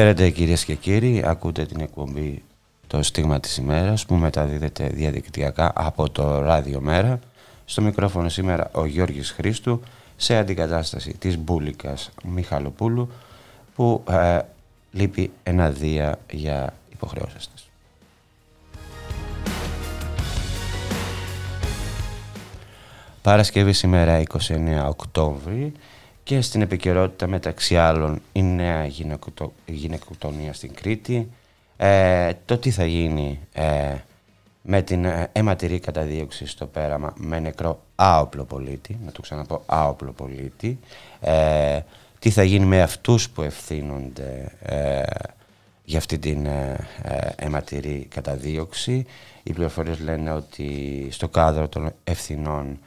Χαίρετε κυρίες και κύριοι, ακούτε την εκπομπή το στίγμα της ημέρας που μεταδίδεται διαδικτυακά από το Ράδιο Μέρα. Στο μικρόφωνο σήμερα ο Γιώργης Χρήστου σε αντικατάσταση της Μπούλικας Μιχαλοπούλου που ε, λείπει ένα δία για υποχρεώσεις της. Παρασκευή σήμερα 29 Οκτώβρη και στην επικαιρότητα μεταξύ άλλων η νέα γυναικοκτονία στην Κρήτη, ε, το τι θα γίνει ε, με την ε, αιματηρή καταδίωξη στο πέραμα με νεκρό άοπλο πολίτη, να το ξαναπώ άοπλο πολίτη, ε, τι θα γίνει με αυτούς που ευθύνονται ε, για αυτή την αιματηρή καταδίωξη. Οι πληροφορίες λένε ότι στο κάδρο των ευθυνών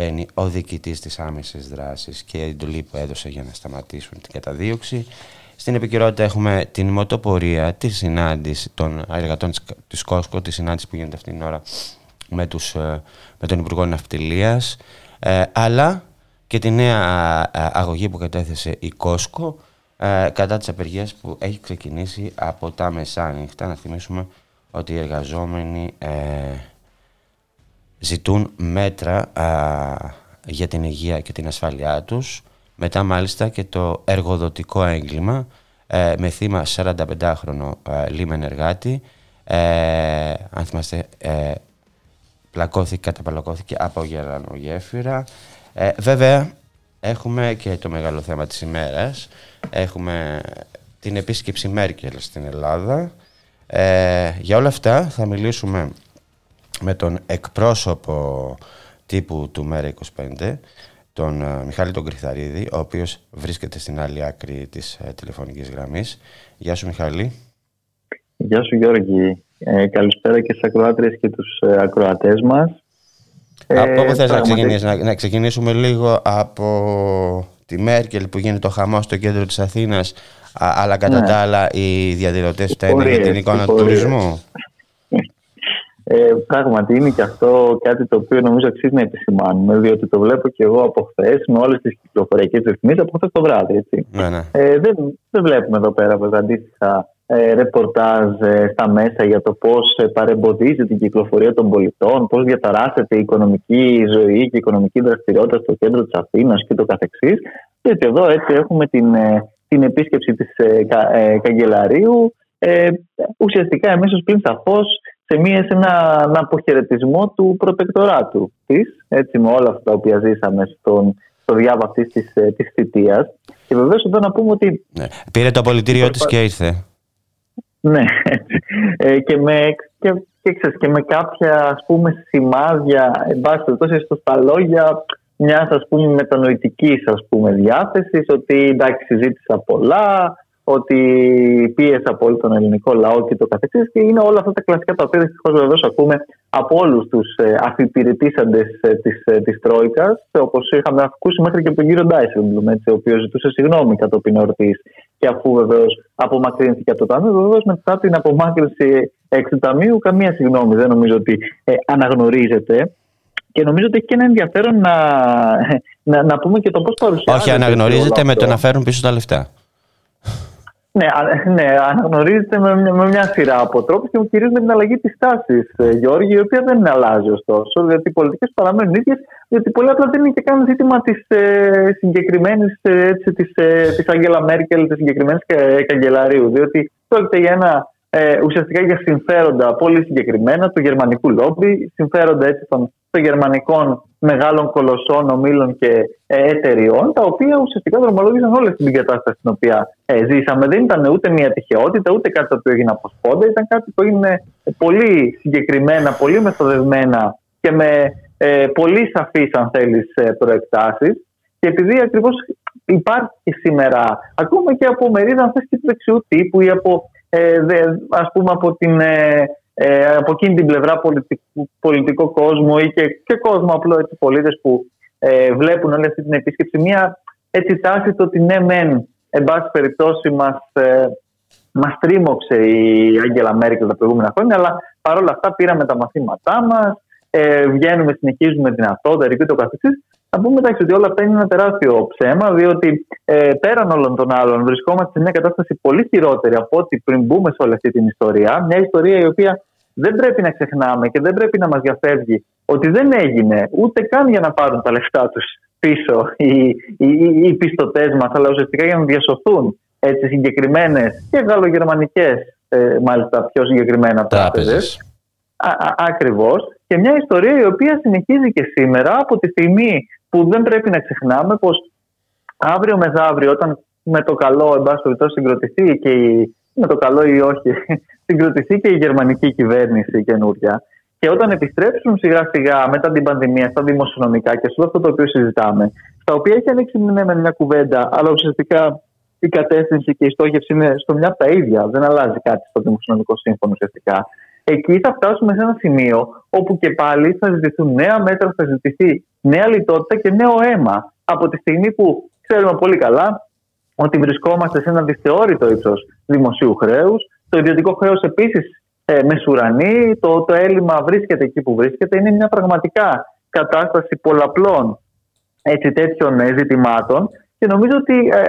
μπαίνει ο διοικητής της άμεσης δράσης και η εντολή που έδωσε για να σταματήσουν την καταδίωξη. Στην επικαιρότητα έχουμε την μοτοπορία, τη συνάντηση των εργατών της Κόσκο, τη συνάντηση που γίνεται αυτήν την ώρα με, τους, ε, με τον Υπουργό Ναυτιλίας, ε, αλλά και τη νέα αγωγή που κατέθεσε η Κόσκο ε, κατά τις απεργίες που έχει ξεκινήσει από τα μεσάνυχτα. Να θυμίσουμε ότι οι εργαζόμενοι ζητούν μέτρα για την υγεία και την ασφάλειά τους. Μετά μάλιστα και το εργοδοτικό έγκλημα ε, με θύμα 45χρονο ε, λίμεν εργάτη. Ε, αν θυμάστε, ε, πλακώθηκε, καταπαλακώθηκε από γερανογέφυρα. Ε, βέβαια, έχουμε και το μεγάλο θέμα της ημέρας. Έχουμε την επίσκεψη Μέρκελ στην Ελλάδα. Ε, για όλα αυτά θα μιλήσουμε με τον εκπρόσωπο τύπου του ΜΕΡΑ25, τον uh, Μιχάλη τον Κρυθαρίδη, ο οποίος βρίσκεται στην άλλη άκρη της uh, τηλεφωνικής γραμμής. Γεια σου Μιχάλη. Γεια σου Γιώργη. Ε, καλησπέρα και στις ακροάτριες και τους ε, ακροατές μας. Από πού θες να, ξεκινήσεις, να, να ξεκινήσουμε λίγο από τη Μέρκελ που γίνεται το χαμό στο κέντρο της Αθήνας αλλά κατά ναι. τα άλλα οι διαδηλωτές φταίνουν για την εικόνα του τουρισμού; Ε, πράγματι είναι και αυτό κάτι το οποίο νομίζω αξίζει να επισημάνουμε, διότι το βλέπω και εγώ από χθες με όλες τις κυκλοφοριακές ρυθμίσεις από χθες το βράδυ. Έτσι. Ναι, ναι. Ε, δεν, δεν βλέπουμε εδώ πέρα βέβαια αντίστοιχα ε, ρεπορτάζ ε, στα μέσα για το πώς ε, παρεμποδίζει την κυκλοφορία των πολιτών, πώς διαταράσσεται η οικονομική ζωή και η οικονομική δραστηριότητα στο κέντρο της Αθήνας και το καθεξής. Γιατί εδώ έτσι έχουμε την, ε, την επίσκεψη της ε, καγκελαρίου. Ε, ουσιαστικά εμέσω πλην σαφώς σε, μια, σε ένα, ένα αποχαιρετισμό του προτεκτοράτου της, έτσι με όλα αυτά τα οποία ζήσαμε στον, στο διάβα αυτής της της ε, θητείας. Και βεβαίως εδώ να πούμε ότι. Ναι. Πήρε το απολυτήριό της και ήρθε. Ναι, ε, και, με, και, και, ξέρεις, και με κάποια ας πούμε σημάδια, εν πάση περιπτώσει στα λόγια μιας ας πούμε μετανοητικής ας πούμε διάθεσης ότι εντάξει συζήτησα πολλά, ότι πίεσε πολύ τον ελληνικό λαό και το καθεξής και είναι όλα αυτά τα κλασικά τα οποία δυστυχώς βεβαίω ακούμε από όλους τους ε, αφιπηρετήσαντες ε, της, ε, της Τρόικας όπως είχαμε ακούσει μέχρι και από τον κύριο Ντάισελμπλουμ ο οποίος ζητούσε συγγνώμη κατόπιν εορτής και αφού βεβαίως απομακρύνθηκε από το Ταμείο βεβαίως μετά την απομάκρυνση εξ του Ταμείου καμία συγγνώμη δεν νομίζω ότι ε, αναγνωρίζεται και νομίζω ότι έχει και ένα ενδιαφέρον να, να, να πούμε και το πώς παρουσιάζεται. Όχι, αναγνωρίζεται με το να φέρουν πίσω τα λεφτά. Ναι, ναι αναγνωρίζεται με, με μια σειρά από τρόπου και κυρίως με την αλλαγή της τάσης, ε, Γιώργη, η οποία δεν αλλάζει ωστόσο, διότι οι πολιτικές παραμένουν ίδιες, διότι πολύ απλά δεν είναι και καν ζήτημα της ε, συγκεκριμένης ε, της ε, της Αγγέλα Μέρκελ, της συγκεκριμένης καγκελαρίου. Διότι πρόκειται για ένα ε, ουσιαστικά για συμφέροντα πολύ συγκεκριμένα του γερμανικού λόμπι, συμφέροντα έτσι των, των γερμανικών μεγάλων κολοσσών, ομίλων και ε, εταιριών, τα οποία ουσιαστικά δρομολόγησαν όλη την κατάσταση στην οποία ε, ζήσαμε. Δεν ήταν ούτε μια τυχαιότητα, ούτε κάτι το οποίο έγινε από σπόντα, ήταν κάτι που έγινε πολύ συγκεκριμένα, πολύ μεθοδευμένα και με ε, πολύ σαφείς, αν θέλεις, ε, προεκτάσεις. Και επειδή ακριβώς υπάρχει και σήμερα, ακόμα και από μερίδα αν θες, και του δεξιού τύπου ή από, ε, ας πούμε, από, την, ε, ε, από εκείνη την πλευρά πολιτικού, πολιτικό κόσμο ή και, και κόσμο απλό έτσι, πολίτες που ε, βλέπουν όλη αυτή την επίσκεψη. Μια έτσι τάση το ότι ναι μεν εν πάση περιπτώσει μας, ε, μας τρίμωξε η Άγγελα Μέρκελ τα προηγούμενα χρόνια αλλά παρόλα αυτά πήραμε τα μαθήματά μας ε, βγαίνουμε, συνεχίζουμε δυνατότητα και το καθεξής να πούμε εντάξει ότι όλα αυτά είναι ένα τεράστιο ψέμα, διότι ε, πέραν όλων των άλλων βρισκόμαστε σε μια κατάσταση πολύ χειρότερη από ό,τι πριν μπούμε σε όλη αυτή την ιστορία. Μια ιστορία η οποία δεν πρέπει να ξεχνάμε και δεν πρέπει να μας διαφεύγει ότι δεν έγινε ούτε καν για να πάρουν τα λεφτά τους πίσω οι, οι, οι, οι πιστωτές μας, αλλά ουσιαστικά για να διασωθούν έτσι συγκεκριμένες και γαλλογερμανικές, ε, μάλιστα πιο συγκεκριμένα τράπεζε. Ακριβώς. Και μια ιστορία η οποία συνεχίζει και σήμερα από τη στιγμή που δεν πρέπει να ξεχνάμε πως αύριο μεθαύριο, όταν με το καλό, εν πάση περιπτώσει, συγκροτηθεί και η, με το καλό ή όχι, συγκροτηθεί και η γερμανική κυβέρνηση καινούρια. Και όταν επιστρέψουν σιγά σιγά μετά την πανδημία στα δημοσιονομικά και σε αυτό το οποίο συζητάμε, στα οποία έχει ανοίξει ναι, με μια κουβέντα, αλλά ουσιαστικά η κατεύθυνση και η στόχευση είναι στο μια τα ίδια. Δεν αλλάζει κάτι στο δημοσιονομικό σύμφωνο ουσιαστικά εκεί θα φτάσουμε σε ένα σημείο όπου και πάλι θα ζητηθούν νέα μέτρα, θα ζητηθεί νέα λιτότητα και νέο αίμα. Από τη στιγμή που ξέρουμε πολύ καλά ότι βρισκόμαστε σε ένα δυσθεώρητο ύψος δημοσίου χρέους. Το ιδιωτικό χρέος επίσης ε, μεσουρανεί. Το, το έλλειμμα βρίσκεται εκεί που βρίσκεται. Είναι μια πραγματικά κατάσταση πολλαπλών έτσι, τέτοιων ε, ζητημάτων. Και νομίζω ότι ε,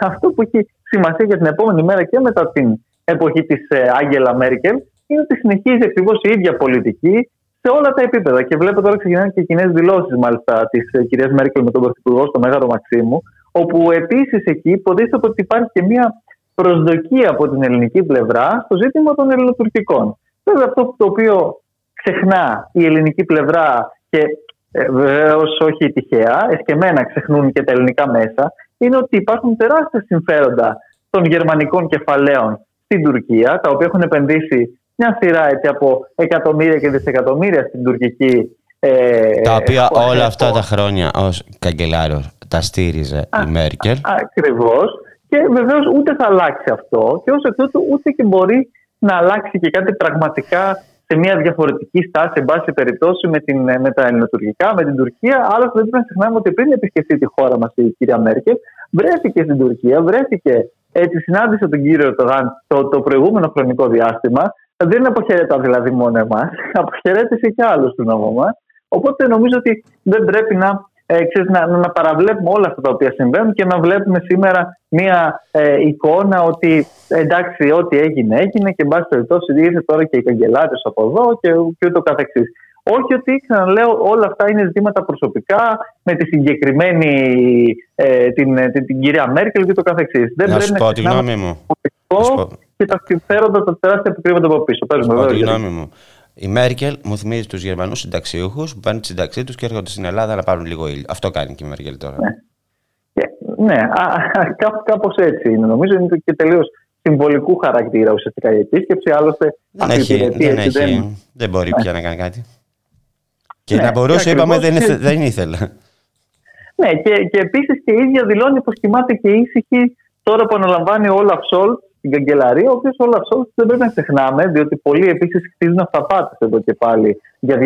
αυτό που έχει σημασία για την επόμενη μέρα και μετά την εποχή της ε, Άγγελα Μέρκελ είναι ότι συνεχίζει ακριβώς η ίδια πολιτική σε όλα τα επίπεδα. Και βλέπω τώρα ξεκινάνε και κοινές δηλώσεις, μάλιστα, της ε, κυρίας Μέρκελ με τον Πρωθυπουργό στο Μέγαρο Μαξίμου, όπου επίσης εκεί υποτίθεται ότι υπάρχει και μια προσδοκία από την ελληνική πλευρά στο ζήτημα των ελληνοτουρκικών. Βέβαια, αυτό το οποίο ξεχνά η ελληνική πλευρά και ε, βεβαίως όχι τυχαία, εσκεμμένα ξεχνούν και τα ελληνικά μέσα, είναι ότι υπάρχουν τεράστια συμφέροντα των γερμανικών κεφαλαίων στην Τουρκία, τα οποία έχουν επενδύσει μια σειρά έτσι, από εκατομμύρια και δισεκατομμύρια στην τουρκική. Ε, τα οποία όλα αυτά τα χρόνια ως καγκελάριος τα στήριζε η Μέρκελ. Ακριβώς. Και βεβαίως ούτε θα αλλάξει αυτό και ως εκ τούτου ούτε και μπορεί να αλλάξει και κάτι πραγματικά σε μια διαφορετική στάση, εν πάση περιπτώσει, με, την, με τα ελληνοτουρκικά, με την Τουρκία. Άλλωστε, δεν πρέπει να ξεχνάμε ότι πριν επισκεφτεί τη χώρα μας η κυρία Μέρκελ, βρέθηκε στην Τουρκία, βρέθηκε, έτσι, συνάντησε τον κύριο Ερντογάν το, το προηγούμενο χρονικό διάστημα δεν αποχαιρετά δηλαδή μόνο εμάς, αποχαιρέτησε και άλλους στον νόμο μας. Οπότε νομίζω ότι δεν πρέπει να, ε, ξέρεις, να, να παραβλέπουμε όλα αυτά τα οποία συμβαίνουν και να βλέπουμε σήμερα μία ε, εικόνα ότι εντάξει, ό,τι έγινε, έγινε και εν πάση περιπτώσει ήρθε τώρα και οι καγκελάτες από εδώ και, και ούτω καθεξής. Όχι ότι ξαναλέω όλα αυτά είναι ζητήματα προσωπικά με τη συγκεκριμένη ε, την, την, την, κυρία Μέρκελ και το καθεξής. Δεν να πρέπει να πω τη γνώμη μου και τα συμφέροντα τα τεράστια που κρύβονται από πίσω. γνώμη μου. Η Μέρκελ μου θυμίζει τους Γερμανούς συνταξιούχους που πάνε τη σύνταξή τους και έρχονται στην Ελλάδα να πάρουν λίγο ήλιο. Αυτό κάνει και η Μέρκελ τώρα. Ναι, ναι κάπως έτσι είναι. Νομίζω είναι και τελείως συμβολικού χαρακτήρα ουσιαστικά η επίσκεψη. Άλλωστε, δεν, έχει, δεν, έχει, δεν... δεν μπορεί ναι. πια να κάνει κάτι. Και ναι, να μπορούσε, είπαμε, δεν, δεν ήθελε. Ναι, και, και επίσης και η ίδια δηλώνει πως κοιμάται και ήσυχη τώρα που αναλαμβάνει ο Όλαφ Σολτς στην καγκελαρία, ο οποίος Όλαφ Σολτς δεν πρέπει να ξεχνάμε, διότι πολλοί επίσης χτίζουν αυταπάτες εδώ και πάλι για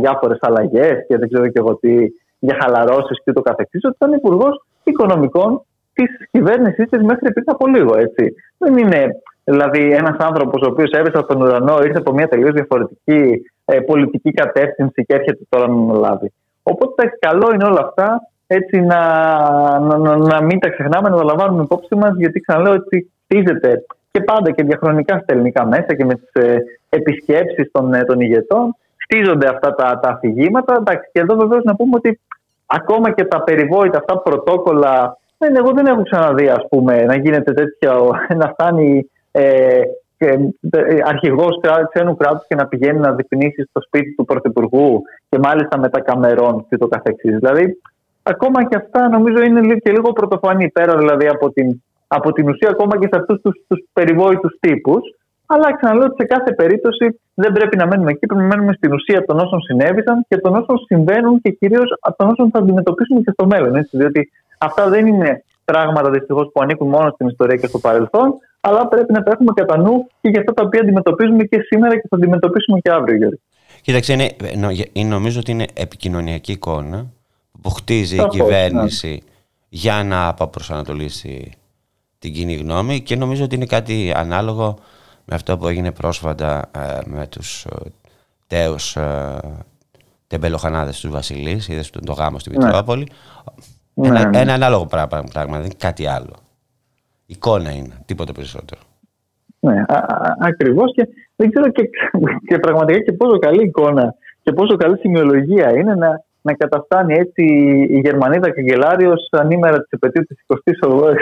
διάφορες αλλαγές και δεν ξέρω και εγώ τι, για χαλαρώσεις και ούτω καθεξής, ότι ήταν υπουργός οικονομικών της κυβέρνησής της μέχρι πριν από λίγο. Έτσι. Δεν είναι δηλαδή ένας άνθρωπος ο οποίος έβεσαι από τον ουρανό, ήρθε από μια τελείως διαφορετική ε, πολιτική κατεύθυνση και έρχεται τώρα να αναλάβει. Οπότε καλό είναι όλα αυτά έτσι να, να, να, να μην τα ξεχνάμε, να τα λαμβάνουμε υπόψη μας, γιατί ξαναλέω ότι χτίζεται και πάντα και διαχρονικά στα ελληνικά μέσα και με τις ε, επισκέψεις των, ε, των ηγετών. Χτίζονται αυτά τα, τα αφηγήματα. Εντάξει, και εδώ βεβαίως να πούμε ότι ακόμα και τα περιβόητα αυτά πρωτόκολλα. Δεν, εγώ δεν έχω ξαναδεί ας πούμε, να γίνεται τέτοιο, να φτάνει ε, ε, αρχηγός ξένου κράτους και να πηγαίνει να διπνήσει στο σπίτι του Πρωθυπουργού και μάλιστα με τα καμερών και το καθεξής. Δηλαδή, ακόμα και αυτά νομίζω είναι και λίγο πρωτοφανή πέρα δηλαδή από την, από την ουσία ακόμα και σε αυτούς τους τους περιβόητους τύπους αλλά ξαναλέω ότι σε κάθε περίπτωση δεν πρέπει να μένουμε εκεί, πρέπει να μένουμε στην ουσία των όσων συνέβησαν και των όσων συμβαίνουν και κυρίως των όσων θα αντιμετωπίσουμε και στο μέλλον. Έτσι, διότι Αυτά δεν είναι πράγματα δυστυχώς που ανήκουν μόνο στην ιστορία και στο παρελθόν, αλλά πρέπει να τα έχουμε κατά νου και για αυτά τα οποία αντιμετωπίζουμε και σήμερα και θα αντιμετωπίσουμε και αύριο, Γιώργη. Κοίταξε, είναι, νομίζω ότι είναι επικοινωνιακή εικόνα που χτίζει η κυβέρνηση ναι. για να αποπροσανατολίσει την κοινή γνώμη και νομίζω ότι είναι κάτι ανάλογο με αυτό που έγινε πρόσφατα ε, με τους ε, τέους ε, τεμπελοχανάδες του Βασιλής, είδες τον το γάμο στη ναι. Μητρόπολη. Ναι. Ένα, ναι. ένα ανάλογο πράγμα, πράγμα, δεν είναι κάτι άλλο. Εικόνα είναι, τίποτα περισσότερο. Ναι, ακριβώς και δεν ξέρω και, και πραγματικά και πόσο καλή εικόνα και πόσο καλή σημειολογία είναι να, να καταφτάνει έτσι η Γερμανίδα καγκελάριος ανήμερα της επαιτίου της 28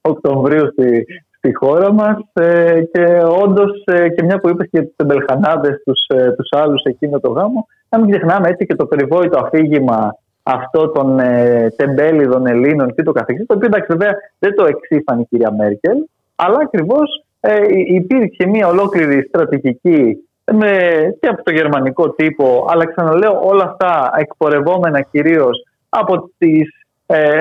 Οκτωβρίου στη, στη χώρα μας. Ε, και όντως, ε, και μια που είπες και του τεμπελχανάδε, τους τους ε, άλλου εκείνο το γάμο, να μην ξεχνάμε έτσι και το περιβόητο αφήγημα αυτό των ε, τεμπέλιδων Ελλήνων και το καθεξής, το οποίο εντάξει βέβαια δεν το εξήφανε η κυρία Μέρκελ, αλλά ακριβώς ε, υπήρξε μια ολόκληρη στρατηγική με, και από το γερμανικό τύπο, αλλά ξαναλέω όλα αυτά εκπορευόμενα κυρίως από, τις, ε,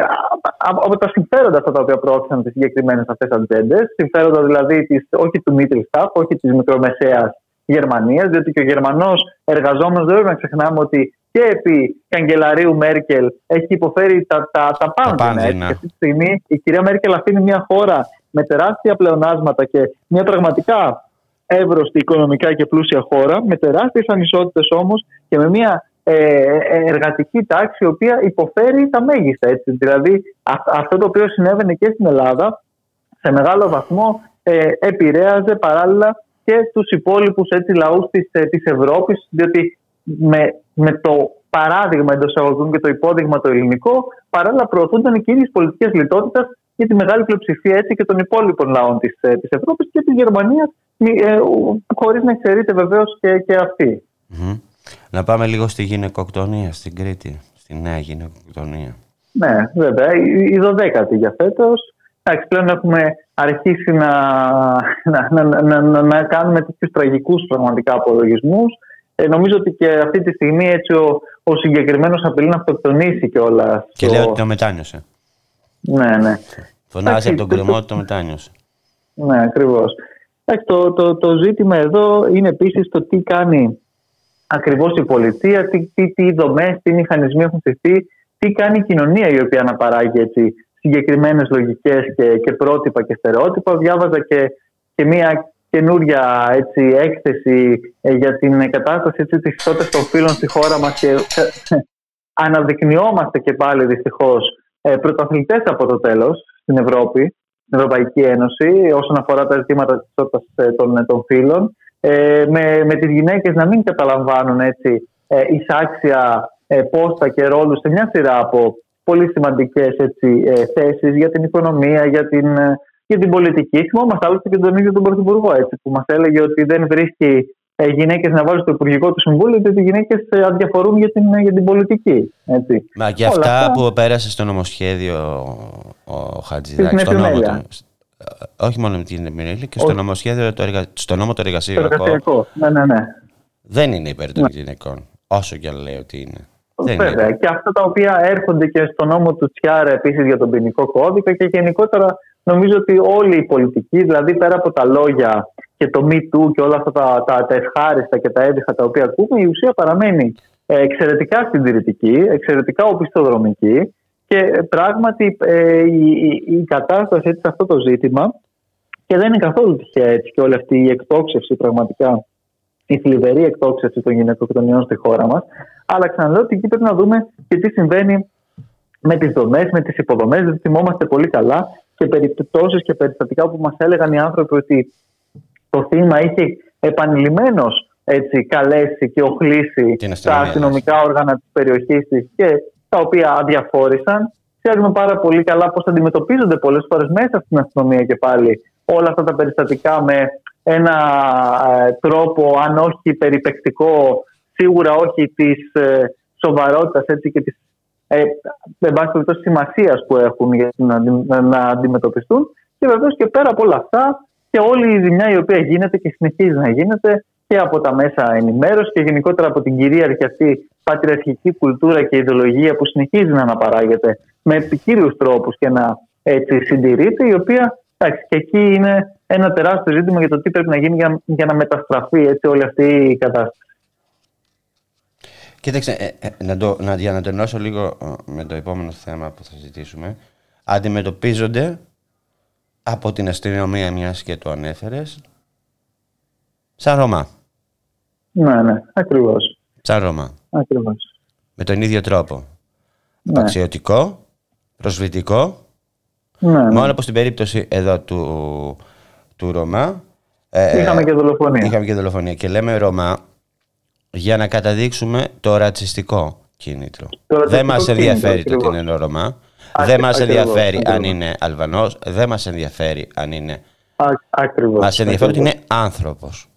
από τα συμφέροντα αυτά τα οποία πρόκειται τις συγκεκριμένες αυτές ατζέντες. Συμφέροντα δηλαδή της, όχι του Mittelstadt, όχι της μικρομεσαίας Γερμανίας, διότι και ο Γερμανός εργαζόμενος δεν πρέπει να ξεχνάμε ότι και επί καγκελαρίου Μέρκελ έχει υποφέρει τα, τα, τα πάντα. Και αυτή τη στιγμή η κυρία Μέρκελ αφήνει μια χώρα με τεράστια πλεονάσματα και μια πραγματικά εύρωστη οικονομικά και πλούσια χώρα, με τεράστιες ανισότητες όμως και με μια ε, εργατική τάξη η οποία υποφέρει τα μέγιστα. Έτσι. Δηλαδή αυτό το οποίο συνέβαινε και στην Ελλάδα σε μεγάλο βαθμό ε, επηρέαζε παράλληλα και τους υπόλοιπους έτσι, λαούς της, ε, της Ευρώπης διότι με, με το παράδειγμα εντός εισαγωγικών και το υπόδειγμα το ελληνικό παράλληλα προωθούνταν οι κύριες πολιτικές λιτότητας για τη μεγάλη πλειοψηφία έτσι και των υπόλοιπων λαών της της ε, Ευρώπης και της Γερμανίας, ε, χωρίς να εξαιρείται βεβαίως και, και αυτη Να πάμε λίγο στη γυναικοκτονία στην Κρήτη, στη νέα γυναικοκτονία. Ναι, βέβαια. Η δωδέκατη για φέτος. πλέον έχουμε αρχίσει να, να, να, να, να κάνουμε τέτοιους τραγικούς πραγματικά απολογισμούς. Ε, νομίζω ότι και αυτή τη στιγμή έτσι ο, ο συγκεκριμένος απειλεί να αυτοκτονήσει κιόλας. Και λέει ότι το μετάνιωσε. Ναι, ναι. Φωνάζει από τον κρεμό ότι το μετάνιωσε. Ναι, ακριβώς. Το, το, το ζήτημα εδώ είναι επίσης το τι κάνει ακριβώς η πολιτεία, τι, τι, τι δομές, τι μηχανισμοί έχουν θυθεί, τι κάνει η κοινωνία η οποία να παράγει έτσι, συγκεκριμένες λογικές και, και πρότυπα και στερεότυπα. Διάβαζα και, και μία καινούρια έτσι, έκθεση ε, για την κατάσταση έτσι, της ισότητας των φίλων στη χώρα μας και αναδεικνυόμαστε και πάλι δυστυχώς ε, πρωταθλητές από το τέλος στην Ευρώπη, στην Ευρωπαϊκή Ένωση όσον αφορά τα ζητήματα της ισότητας ε, των, ε, των φύλων ε, με, με τις γυναίκες να μην καταλαμβάνουν έτσι ε, εισάξια ε, πόστα και ρόλους σε μια σειρά από πολύ σημαντικές έτσι, ε, θέσεις για την οικονομία, για την, για την πολιτική. Θυμόμαστε άλλωστε και τον ίδιο τον Πρωθυπουργό έτσι, που μας έλεγε ότι δεν βρίσκει ε, γυναίκες να βάλουν στο Υπουργικό του Συμβούλιο, γιατί οι γυναίκες ε, αδιαφορούν για την, για την πολιτική. Έτσι. Μα και αυτά, αυτά που πέρασε στο νομοσχέδιο ο Χατζηδάκης, στο νόμο του. Όχι μόνο με την επιμέλεια, και στο νομοσχέδιο, το εργα... στο νόμο το εργασιακό. Ναι, ναι, ναι. Δεν είναι υπέρ των ναι. γυναικών, όσο και αν λέει ότι είναι. Βέβαια. Και αυτά τα οποία έρχονται και στο νόμο του Τσιάρα επίσης για τον ποινικό κώδικα και γενικότερα νομίζω ότι όλοι οι πολιτικοί, δηλαδή πέρα από τα λόγια και το Me Too και όλα αυτά τα, τα, τα ευχάριστα και τα έντυχα τα οποία ακούμε, η ουσία παραμένει ε, εξαιρετικά συντηρητική, εξαιρετικά οπισθοδρομική και πράγματι ε, η, η, η, κατάσταση έτσι, σε αυτό το ζήτημα και δεν είναι καθόλου τυχαία έτσι και όλη αυτή η εκτόξευση πραγματικά η θλιβερή εκτόξευση των γυναικοκτονιών στη χώρα μας. Αλλά ξαναλέω ότι εκεί πρέπει να δούμε και τι συμβαίνει με τις δομές, με τις υποδομές. Δεν θυμόμαστε πολύ καλά και περιπτώσεις και περιστατικά που μας έλεγαν οι άνθρωποι ότι το θύμα είχε επανειλημμένω έτσι, καλέσει και οχλήσει τα αστυνομικά όργανα της περιοχής της και τα οποία αδιαφόρησαν. Ξέρουμε πάρα πολύ καλά πώς αντιμετωπίζονται πολλές φορές μέσα στην αστυνομία και πάλι όλα αυτά τα περιστατικά με ένα ε, τρόπο, αν όχι περιπεκτικό, σίγουρα όχι της ε, σοβαρότητας και της ε, σημασίας που έχουν για να, να, να αντιμετωπιστούν. Και βεβαίως και πέρα από όλα αυτά, και όλη η ζημιά η οποία γίνεται και συνεχίζει να γίνεται και από τα μέσα ενημέρωσης και γενικότερα από την κυρίαρχη αυτή πατριαρχική κουλτούρα και ιδεολογία που συνεχίζει να αναπαράγεται με ποικίλου τρόπους και να έτσι συντηρείται, η οποία εντάξει, και εκεί είναι ένα τεράστιο ζήτημα για το τι πρέπει να γίνει για, για να μεταστραφεί έτσι, όλη αυτή η κατάσταση. Κοίταξε, ε, ε, να το, να, για να το ενώσω λίγο ε, με το επόμενο θέμα που θα συζητήσουμε, αντιμετωπίζονται από την αστυνομία μιας και το ανέφερες, σαν Ρωμά. Ναι, ναι, ακριβώς. Σαν Ρωμά. Ακριβώς. Με τον ίδιο τρόπο. Ναι. Αξιωτικό, προσβλητικό. Ναι, ναι. Μόνο που στην περίπτωση εδώ του, του Ρωμά. Ε, είχαμε και δολοφονία. Είχαμε και δολοφονία. Και λέμε Ρωμά για να καταδείξουμε το ρατσιστικό κίνητρο. Δεν μας ενδιαφέρει το ότι είναι Ρωμά. Δεν μας ενδιαφέρει αν είναι Αλβανός. Δεν μας ενδιαφέρει αν είναι... Ακριβώς. Μας ενδιαφέρει ότι είναι άνθρωπος.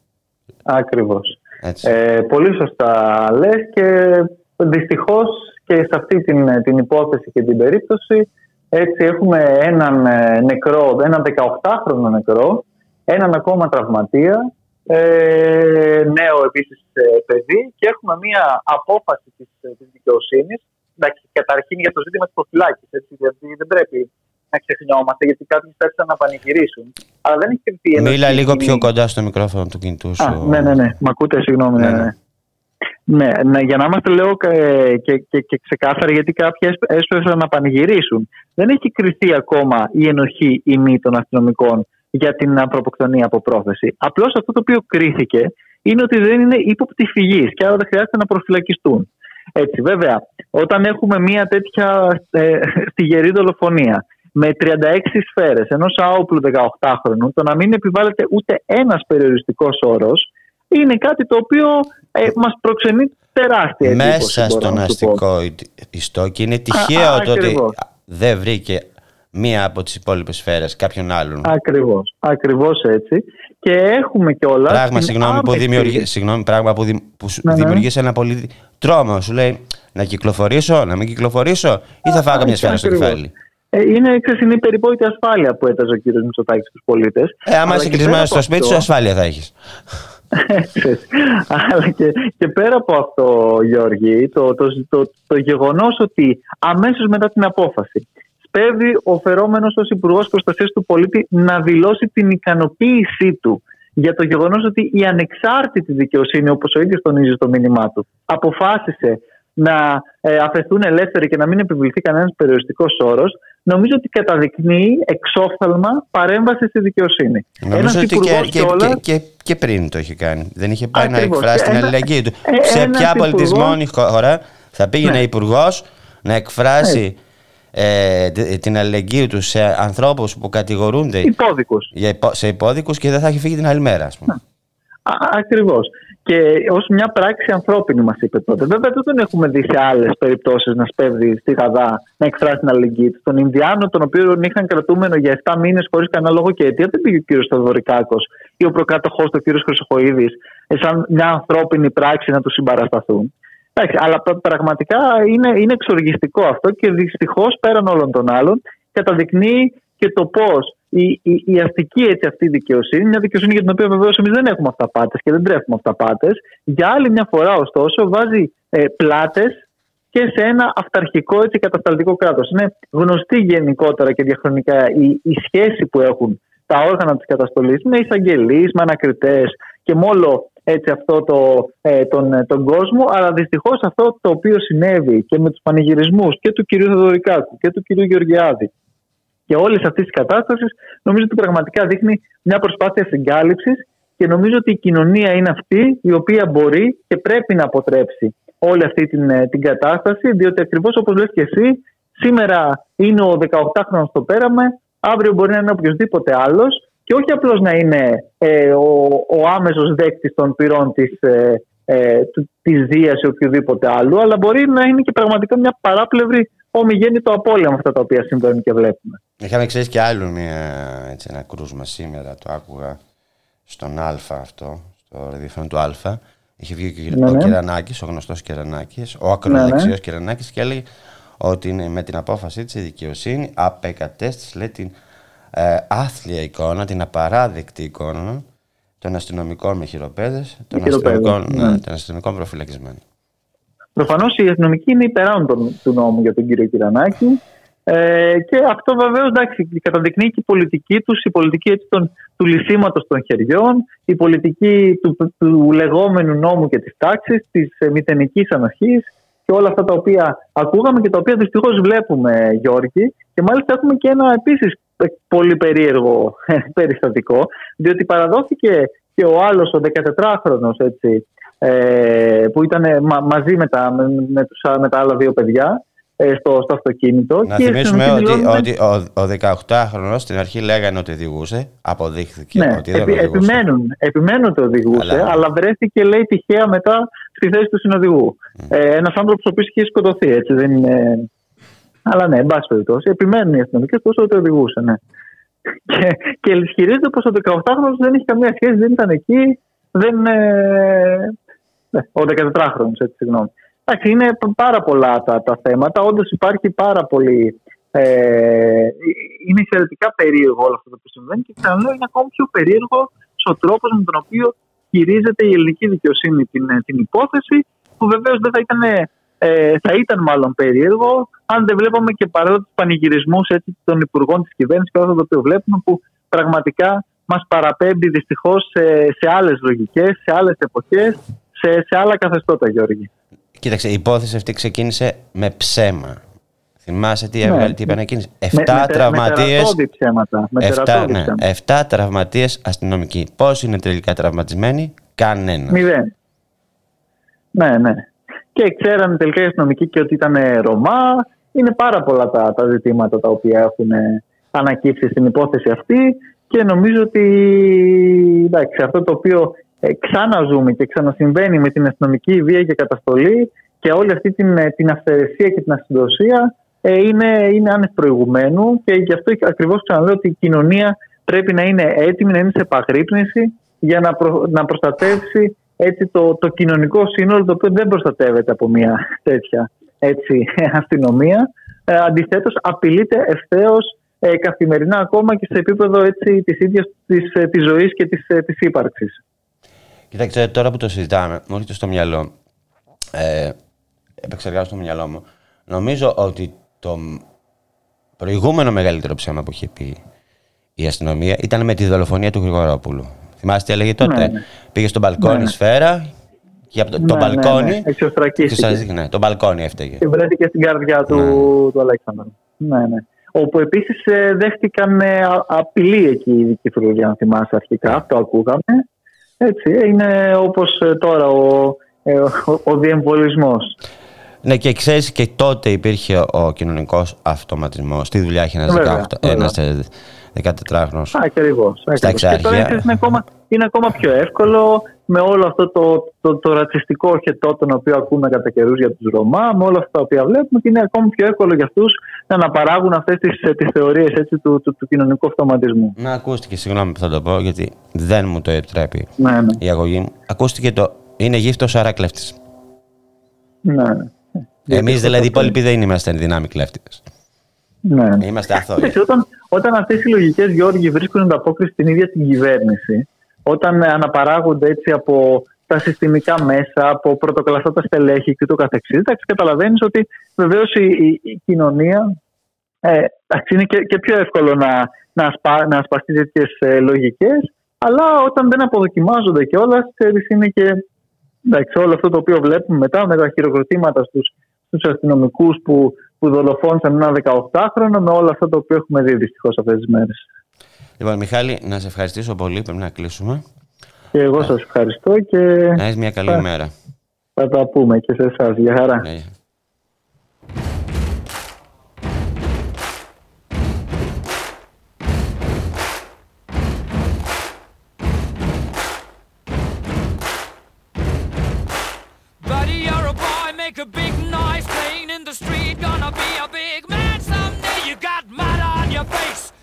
Ακριβώς. Ε, πολύ σωστά λες και δυστυχώς και σε αυτή την, την υπόθεση και την περίπτωση έτσι έχουμε έναν ε, νεκρό, έναν 18χρονο νεκρό, έναν ακόμα τραυματία, ε, νέο επίσης ε, παιδί και έχουμε μια απόφαση της, ε, της δικαιοσύνης εντάξει, καταρχήν για το ζήτημα της προφυλάκης, έτσι, γιατί δεν πρέπει να ξεχνιόμαστε, γιατί κάποιοι θα να πανηγυρίσουν. Αλλά δεν έχει κρυφτεί Μίλα λίγο πιο κοντά στο μικρόφωνο του κινητού σου. Α, ναι, ναι, ναι. Μ' ακούτε, συγγνώμη. Ναι, ναι. ναι. Ναι, ναι, για να είμαστε λέω και, και, και, και ξεκάθαροι γιατί κάποιοι έσπευσαν να πανηγυρίσουν. Δεν έχει κρυθεί ακόμα η ενοχή ή μη των αστυνομικών για την ανθρωποκτονία από πρόθεση. Απλώς αυτό το οποίο κρίθηκε είναι ότι δεν είναι ύποπτη φυγής και άρα δεν χρειάζεται να προφυλακιστούν. Έτσι, βέβαια, όταν έχουμε μια τέτοια ε, στιγερή δολοφονία με 36 σφαίρες ενός άοπλου 18χρονου, το να μην επιβάλλεται ούτε ένας περιοριστικός όρος είναι κάτι το οποίο ε, μας προξενεί τεράστια εντύπωση. Μέσα στον αστικό ιστό και είναι τυχαίο το ότι δεν βρήκε μία από τις υπόλοιπες σφαίρες κάποιον άλλον. Ακριβώς, ακριβώς έτσι. Και έχουμε και όλα... Πράγμα, συγγνώμη, που δημιουργεί, συγγνώμη, πράγμα που, δη, που ναι, ναι. δημιουργεί ένα πολύ τρόμο. Σου λέει να κυκλοφορήσω, να μην κυκλοφορήσω ή θα φάω μια σφαίρα στο κεφάλι; Ε, είναι, ξέρεις, είναι η περιπόλητη ασφάλεια που έταζε ο κύριος Μητσοτάκης στους πολίτες. Ε, άμα είσαι κλεισμένος στο σπίτι σου, ασφάλεια θα έχεις. Αλλά και, και πέρα από αυτό, Γιώργη, το, το, το, το γεγονός ότι αμέσως μετά την απόφαση σπέβει ο φερόμενος ως Υπουργός Προστασίας του Πολίτη να δηλώσει την ικανοποίησή του για το γεγονός ότι η ανεξάρτητη δικαιοσύνη, όπως ο ίδιος τονίζει στο μήνυμά του, αποφάσισε να ε, αφαιθούν ελεύθεροι και να μην επιβληθεί κανένας περιοριστικός όρος, νομίζω ότι καταδεικνύει εξόφθαλμα παρέμβαση στη δικαιοσύνη. Νομίζω ότι και, και, και, και, πριν το είχε κάνει. Δεν είχε πάει Ακριβώς. να εκφράσει την αλληλεγγύη του. Ε, Σε ποια πολιτισμόνη χώρα θα πήγαινε ναι. υπουργός να εκφράσει ε, την αλληλεγγύη τους σε ανθρώπους που κατηγορούνται υπόδικους. σε υπόδικους και δεν θα έχει φύγει την άλλη μέρα, ας πούμε. Ακριβώς. Και ως μια πράξη ανθρώπινη, μας είπε τότε. Βέβαια, δεν έχουμε δει σε άλλες περιπτώσεις να σπέβδει στη Γαδά να εκφράσει την αλληλεγγύη του. Τον Ινδιάνο, τον οποίο είχαν κρατούμενο για 7 μήνες χωρίς κανένα λόγο και αιτία, δεν πήγε ο κύριος Θεοδωρικάκος ή ο προκάτοχός του, ο κύριος Χρυσοχοίδης, σαν μια ανθρώπινη πράξη να τους συμπαρασταθούν. Εντάξει, αλλά πραγματικά είναι, είναι εξοργιστικό αυτό και δυστυχώς πέραν όλων των άλλων καταδεικνύει και το πώς η, η, η, αστική έτσι, αυτή δικαιοσύνη, μια δικαιοσύνη για την οποία βεβαίως εμείς δεν έχουμε αυταπάτες και δεν τρέφουμε αυταπάτες, για άλλη μια φορά ωστόσο βάζει ε, πλάτες και σε ένα αυταρχικό έτσι, κατασταλτικό κράτος. Είναι γνωστή γενικότερα και διαχρονικά η, η σχέση που έχουν τα όργανα της καταστολής με εισαγγελείς, με ανακριτές και με όλο έτσι, αυτό το, ε, τον, ε, τον κόσμο. Αλλά δυστυχώς αυτό το οποίο συνέβη και με τους πανηγυρισμούς και του κυρίου Θεοδωρικάκου και του κυρίου Γεωργιάδη και όλης αυτής της κατάστασης, νομίζω ότι πραγματικά δείχνει μια προσπάθεια συγκάλυψης και νομίζω ότι η κοινωνία είναι αυτή η οποία μπορεί και πρέπει να αποτρέψει όλη αυτή την, ε, την κατάσταση, διότι ακριβώς όπως λες και εσύ, σήμερα είναι ο 18χρονο στο πέραμε, αύριο μπορεί να είναι οποιοδήποτε άλλος και όχι απλώς να είναι ε, ο, ο άμεσος δέκτης των πυρών της, ε, ε, της Δίας ή οποιοδήποτε άλλου, αλλά μπορεί να είναι και πραγματικά μια παράπλευρη ομιγέννητο απώλεια αυτά τα οποία συμβαίνουν και βλέπουμε. Είχαμε ξέρει και άλλο μια, έτσι, ένα κρούσμα σήμερα, το άκουγα στον Α αυτό, στο ραδιοφωνό του Α. Είχε βγει ναι, ο ναι. Κερανάκης, ο γνωστός Κερανάκης, ο ακροδεξιός ναι, ναι. Κερανάκης και έλεγε ότι με την απόφασή της η δικαιοσύνη απεκατέστησε λέει, την ε, άθλια εικόνα, την απαράδεκτη εικόνα των αστυνομικών με χειροπέδες, των, αστυνομικών, ναι. ναι. των αστυνομικών προφυλακισμένων. Προφανώς η αστυνομική είναι υπεράνω του νόμου για τον κύριο Κυρανάκη Ε, και αυτό βεβαίως καταδεικνύει και η πολιτική τους, η πολιτική έτσι, των, του λυσίματος των χεριών, η πολιτική του, του, λεγόμενου νόμου και της τάξης, της ε, μηδενικής ανοχής και όλα αυτά τα οποία ακούγαμε και τα οποία δυστυχώς βλέπουμε, Γιώργη. Και μάλιστα έχουμε και ένα επίσης πολύ περίεργο περιστατικό, διότι παραδόθηκε και ο άλλος, ο 14χρονο, ε, που ήταν μαζί με τα, με, με, με τα άλλα δύο παιδιά, ε, στο, στο αυτοκίνητο. Να και θυμίσουμε ότι, ότι ο, ο 18χρονο στην αρχή λέγανε ότι οδηγούσε. Αποδείχθηκε ναι, ότι δεν επι, οδηγούσε. Επιμένουν, επιμένουν ότι οδηγούσε, αλλά... αλλά βρέθηκε λέει τυχαία μετά στη θέση του συνοδηγού. Mm. Ε, Ένας άνθρωπος ο οποίος είχε σκοτωθεί, έτσι δεν είναι. Αλλά ναι, εν πάση περιπτώσει, επιμένουν οι αστυνομικέ τόσο ότι οδηγούσε, ναι. Και, και ισχυρίζεται πως ο 18χρονο δεν έχει καμία σχέση, δεν ήταν εκεί. Δεν, ε, ναι, ο 14χρονο, έτσι, συγγνώμη. Εντάξει, είναι πάρα πολλά τα, τα θέματα. Όντως υπάρχει πάρα πολύ. Ε, είναι εξαιρετικά περίεργο όλο αυτό που συμβαίνει και ξαναλέω είναι ακόμη πιο περίεργο ο τρόπος με τον οποίο χειρίζεται η ελληνική δικαιοσύνη την, την υπόθεση, που βεβαίως δεν θα ήταν, ε, θα ήταν μάλλον περίεργο αν δεν βλέπαμε και παρόλο τους πανηγυρισμούς των υπουργών της κυβέρνησης και όλα αυτά τα οποία βλέπουμε, που πραγματικά μας παραπέμπει δυστυχώς σε, σε άλλες λογικές, σε άλλες εποχές, σε, σε άλλα καθεστώτα, Γιώργη. Κοίταξε, η υπόθεση αυτή ξεκίνησε με ψέμα. Θυμάσαι τι, ναι. τι είπαν εκείνες. Εφτά τραυματίες... Με ψέματα. Με εφτά, ναι, εφτά τραυματίες αστυνομικοί. Πώς είναι τελικά τραυματισμένοι; Κανένας. Μηδέν. Ναι, ναι. Και ξέρανε τελικά οι αστυνομικοί και ότι ήταν Ρωμά. Είναι πάρα πολλά τα, τα ζητήματα τα οποία έχουν ανακύψει στην υπόθεση αυτή και νομίζω ότι εντάξει, αυτό το οποίο ε, ξαναζούμε και ξανασυμβαίνει με την αστυνομική βία και καταστολή και όλη αυτή την, ε, την αυθαιρεσία και την ασυντοσία ε, είναι, είναι άνευ προηγουμένου και γι' αυτό ακριβώς ξαναλέω ότι η κοινωνία πρέπει να είναι έτοιμη, να είναι σε επαγρύπνηση για να, να προστατεύσει έτσι, το, το κοινωνικό σύνολο το οποίο δεν προστατεύεται από μια τέτοια έτσι, αστυνομία. Ε, Αντιθέτως, απειλείται ευθέως ε, καθημερινά ακόμα και σε επίπεδο έτσι, της ίδιας της, της ζωής και της, της ύπαρξης. Κοιτάξτε, τώρα που το συζητάμε, μου έρχεται στο μυαλό, ε, επεξεργάζω στο μυαλό μου, νομίζω ότι το προηγούμενο μεγαλύτερο ψέμα που είχε πει η αστυνομία ήταν με τη δολοφονία του Γρηγορόπουλου. Θυμάστε τι έλεγε τότε; Ναι, ναι. Πήγε στο μπαλκόνι ναι. σφαίρα και από το, ναι, το μπαλκόνι. Ναι, ναι. ναι, το μπαλκόνι έφταιγε. Και βρέθηκε στην καρδιά του, ναι. του Αλέξανδρου. Ναι, ναι. Όπου επίσης ε, δέχτηκαν ε, απειλή εκεί οι δικοί αν θυμάσαι αρχικά. Αυτό ακούγαμε. Έτσι, είναι όπως ε, τώρα ο, ε, ο, ο διεμβολισμός. Ναι, και ξέρεις και τότε υπήρχε ο κοινωνικός αυτοματισμός. Στη δουλειά είχε ένας 14χρονο. Ακριβώς. Και τώρα είναι ακόμα, είναι ακόμα πιο εύκολο με όλο αυτό το, το, το, ρατσιστικό χετό τον οποίο ακούμε κατά καιρούς για τους Ρωμά, με όλα αυτά τα οποία βλέπουμε και είναι ακόμη πιο εύκολο για αυτούς να αναπαράγουν αυτές τις τις θεωρίες του, του, του, κοινωνικού αυτοματισμού. Να ακούστηκε, συγγνώμη που θα το πω, γιατί δεν μου το επιτρέπει ναι, ναι. η αγωγή μου. Ακούστηκε το είναι γύφτος άρα κλέφτης. Ναι, ναι. Εμείς δηλαδή οι υπόλοιποι δεν είμαστε δυνάμοι κλέφτητες. Ναι. ναι. Είμαστε αθώοι. Όταν, όταν αυτές οι λογικέ Γιώργοι βρίσκουν ανταπόκριση στην ίδια την κυβέρνηση, όταν αναπαράγονται έτσι από τα συστημικά μέσα, από πρωτοκλαστάτα στελέχη και το καθεξής, εντάξει, καταλαβαίνεις ότι βεβαίως η, η, κοινωνία ε, είναι και, και, πιο εύκολο να, να, ασπα, να ασπαστεί τέτοιες ε, λογικές, αλλά όταν δεν αποδοκιμάζονται και όλα, ξέρεις, είναι και εντάξει, όλο αυτό το οποίο βλέπουμε μετά με τα χειροκροτήματα στους, στους αστυνομικούς που, που δολοφόνησαν ένα 18χρονο με όλα αυτά τα οποία έχουμε δει δυστυχώς αυτές τις μέρες. Λοιπόν, Μιχάλη, να σε ευχαριστήσω πολύ. Πρέπει να κλείσουμε. Και εγώ σας ευχαριστώ και. Να έχεις μια καλή θα... ημέρα. Θα τα πούμε και σε εσάς. Γεια χαρά. Ναι.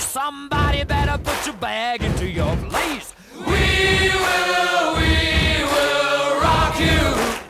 Somebody better put your bag into your place. We will, we will rock you.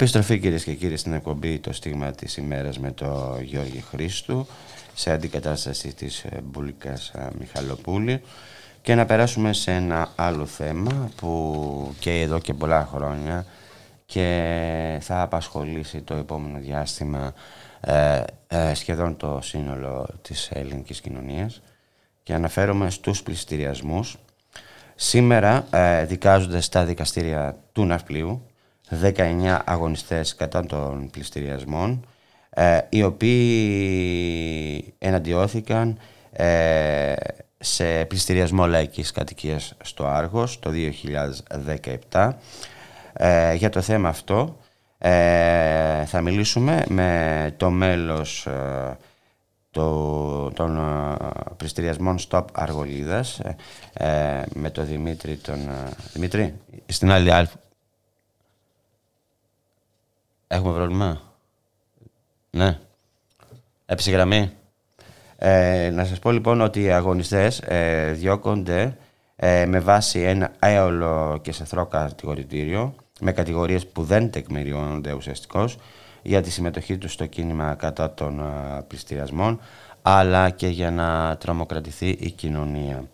Επιστροφή κυρίες και κύριοι στην εκπομπή Το Στίγμα της ημέρας με το Γιώργη Χρήστου σε αντικατάσταση της ε, Μπουλικάς ε, Μιχαλοπούλη και να περάσουμε σε ένα άλλο θέμα που και εδώ και πολλά χρόνια και θα απασχολήσει το επόμενο διάστημα ε, σχεδόν το σύνολο της ελληνικής κοινωνίας και αναφέρομαι στους πληστηριασμούς. Σήμερα δικάζονται στα δικαστήρια του Ναυπλίου 19 αγωνιστές κατά των πληστηριασμών ε, οι οποίοι εναντιώθηκαν ε, σε πληστηριασμό λαϊκής κατοικίας στο Άργος το 2017 ε, για το θέμα αυτό ε, θα μιλήσουμε με το μέλος των πληστηριασμών Stop Αργολίδας με τον Δημήτρη τον, Δημήτρη, στην άλλη Έχουμε πρόβλημα; Ναι. Έπεσε ε, να σας πω λοιπόν ότι οι αγωνιστές ε, διώκονται ε, με βάση ένα έολο και σαθρό κατηγορητήριο με κατηγορίες που δεν τεκμηριώνονται ουσιαστικώς για τη συμμετοχή τους στο κίνημα κατά των ε, πληστηριασμών αλλά και για να τρομοκρατηθεί η κοινωνία.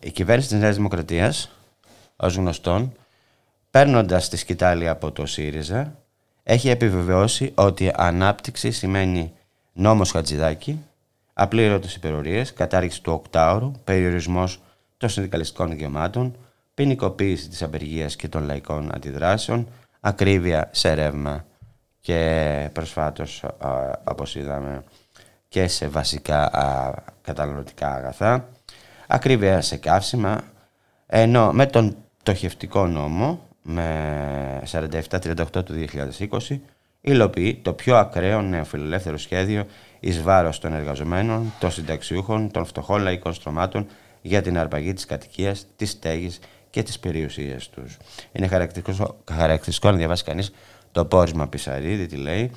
η κυβέρνηση της Νέας Δημοκρατίας, ως γνωστόν, παίρνοντας τη σκητάλη από το ΣΥΡΙΖΑ, έχει επιβεβαιώσει ότι ανάπτυξη σημαίνει νόμος Χατζηδάκη, απλήρωτες υπερορίες, κατάργηση του οκτάωρου, περιορισμός των συνδικαλιστικών δικαιωμάτων, ποινικοποίηση της απεργίας και των λαϊκών αντιδράσεων, ακρίβεια σε ρεύμα και προσφάτως, α, όπως είδαμε, και σε βασικά α, καταναλωτικά αγαθά, ακρίβεια σε καύσιμα, ενώ με τον πτωχευτικό νόμο, με 47-38 του 2020, υλοποιεί το πιο ακραίο νεοφιλελεύθερο σχέδιο εις βάρος των εργαζομένων, των συνταξιούχων, των φτωχών λαϊκών στρωμάτων για την αρπαγή της κατοικίας, της στέγης και της περιουσίας τους. Είναι χαρακτηριστικό, χαρακτηριστικό να διαβάσει κανείς το πόρισμα Πισαρίδη, τι λέει,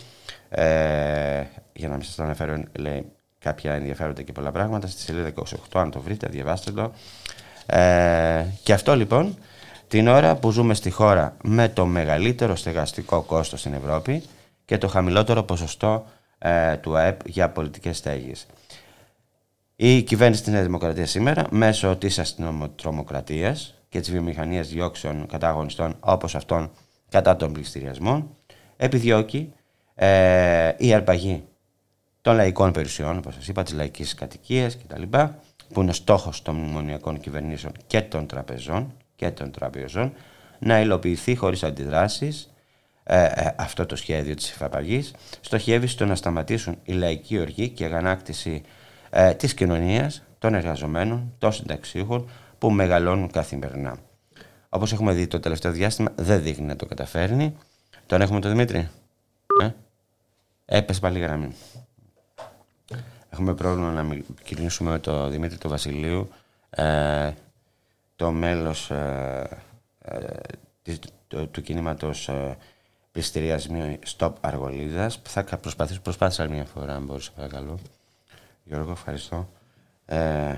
ε, για να μην σας το αναφέρω, λέει κάποια ενδιαφέροντα και πολλά πράγματα, στη σελίδα 28, αν το βρείτε, διαβάστε το. Ε, και αυτό λοιπόν την ώρα που ζούμε στη χώρα με το μεγαλύτερο στεγαστικό κόστος στην Ευρώπη και το χαμηλότερο ποσοστό ε, του ΑΕΠ για πολιτικές στέγης. Η κυβέρνηση της Νέας Δημοκρατίας σήμερα, μέσω της αστυνομοτρομοκρατίας και της βιομηχανίας διώξεων κατά αγωνιστών όπως αυτών κατά των πληστηριασμών, επιδιώκει ε, η αρπαγή των λαϊκών περιουσιών, όπως σας είπα, της λαϊκής κατοικίας κτλ., που είναι στόχος των μνημονιακών κυβερνήσεων και των τραπεζών και των τραπεζών, να υλοποιηθεί χωρίς αντιδράσεις ε, ε, αυτό το σχέδιο της υφαπαγής, στοχεύει στο να σταματήσουν η λαϊκή οργή και η αγανάκτηση ε, της κοινωνίας, των εργαζομένων, των συνταξίχων που μεγαλώνουν καθημερινά. Όπως έχουμε δει το τελευταίο διάστημα, δεν δείχνει να το καταφέρνει. Τον έχουμε τον Δημήτρη; Ε; Έπεσε πάλι η γραμμή. Έχουμε πρόβλημα να μιλήσουμε με τον Δημήτρη του Βασιλείου, ε, το μέλος ε, ε, της, του, του κινήματος ε, πληστηριασμού Stop Αργολίδας. Θα προσπαθήσω, προσπάθησα άλλη μια φορά, αν μπορούσα παρακαλώ. Γιώργο, ευχαριστώ. Ε,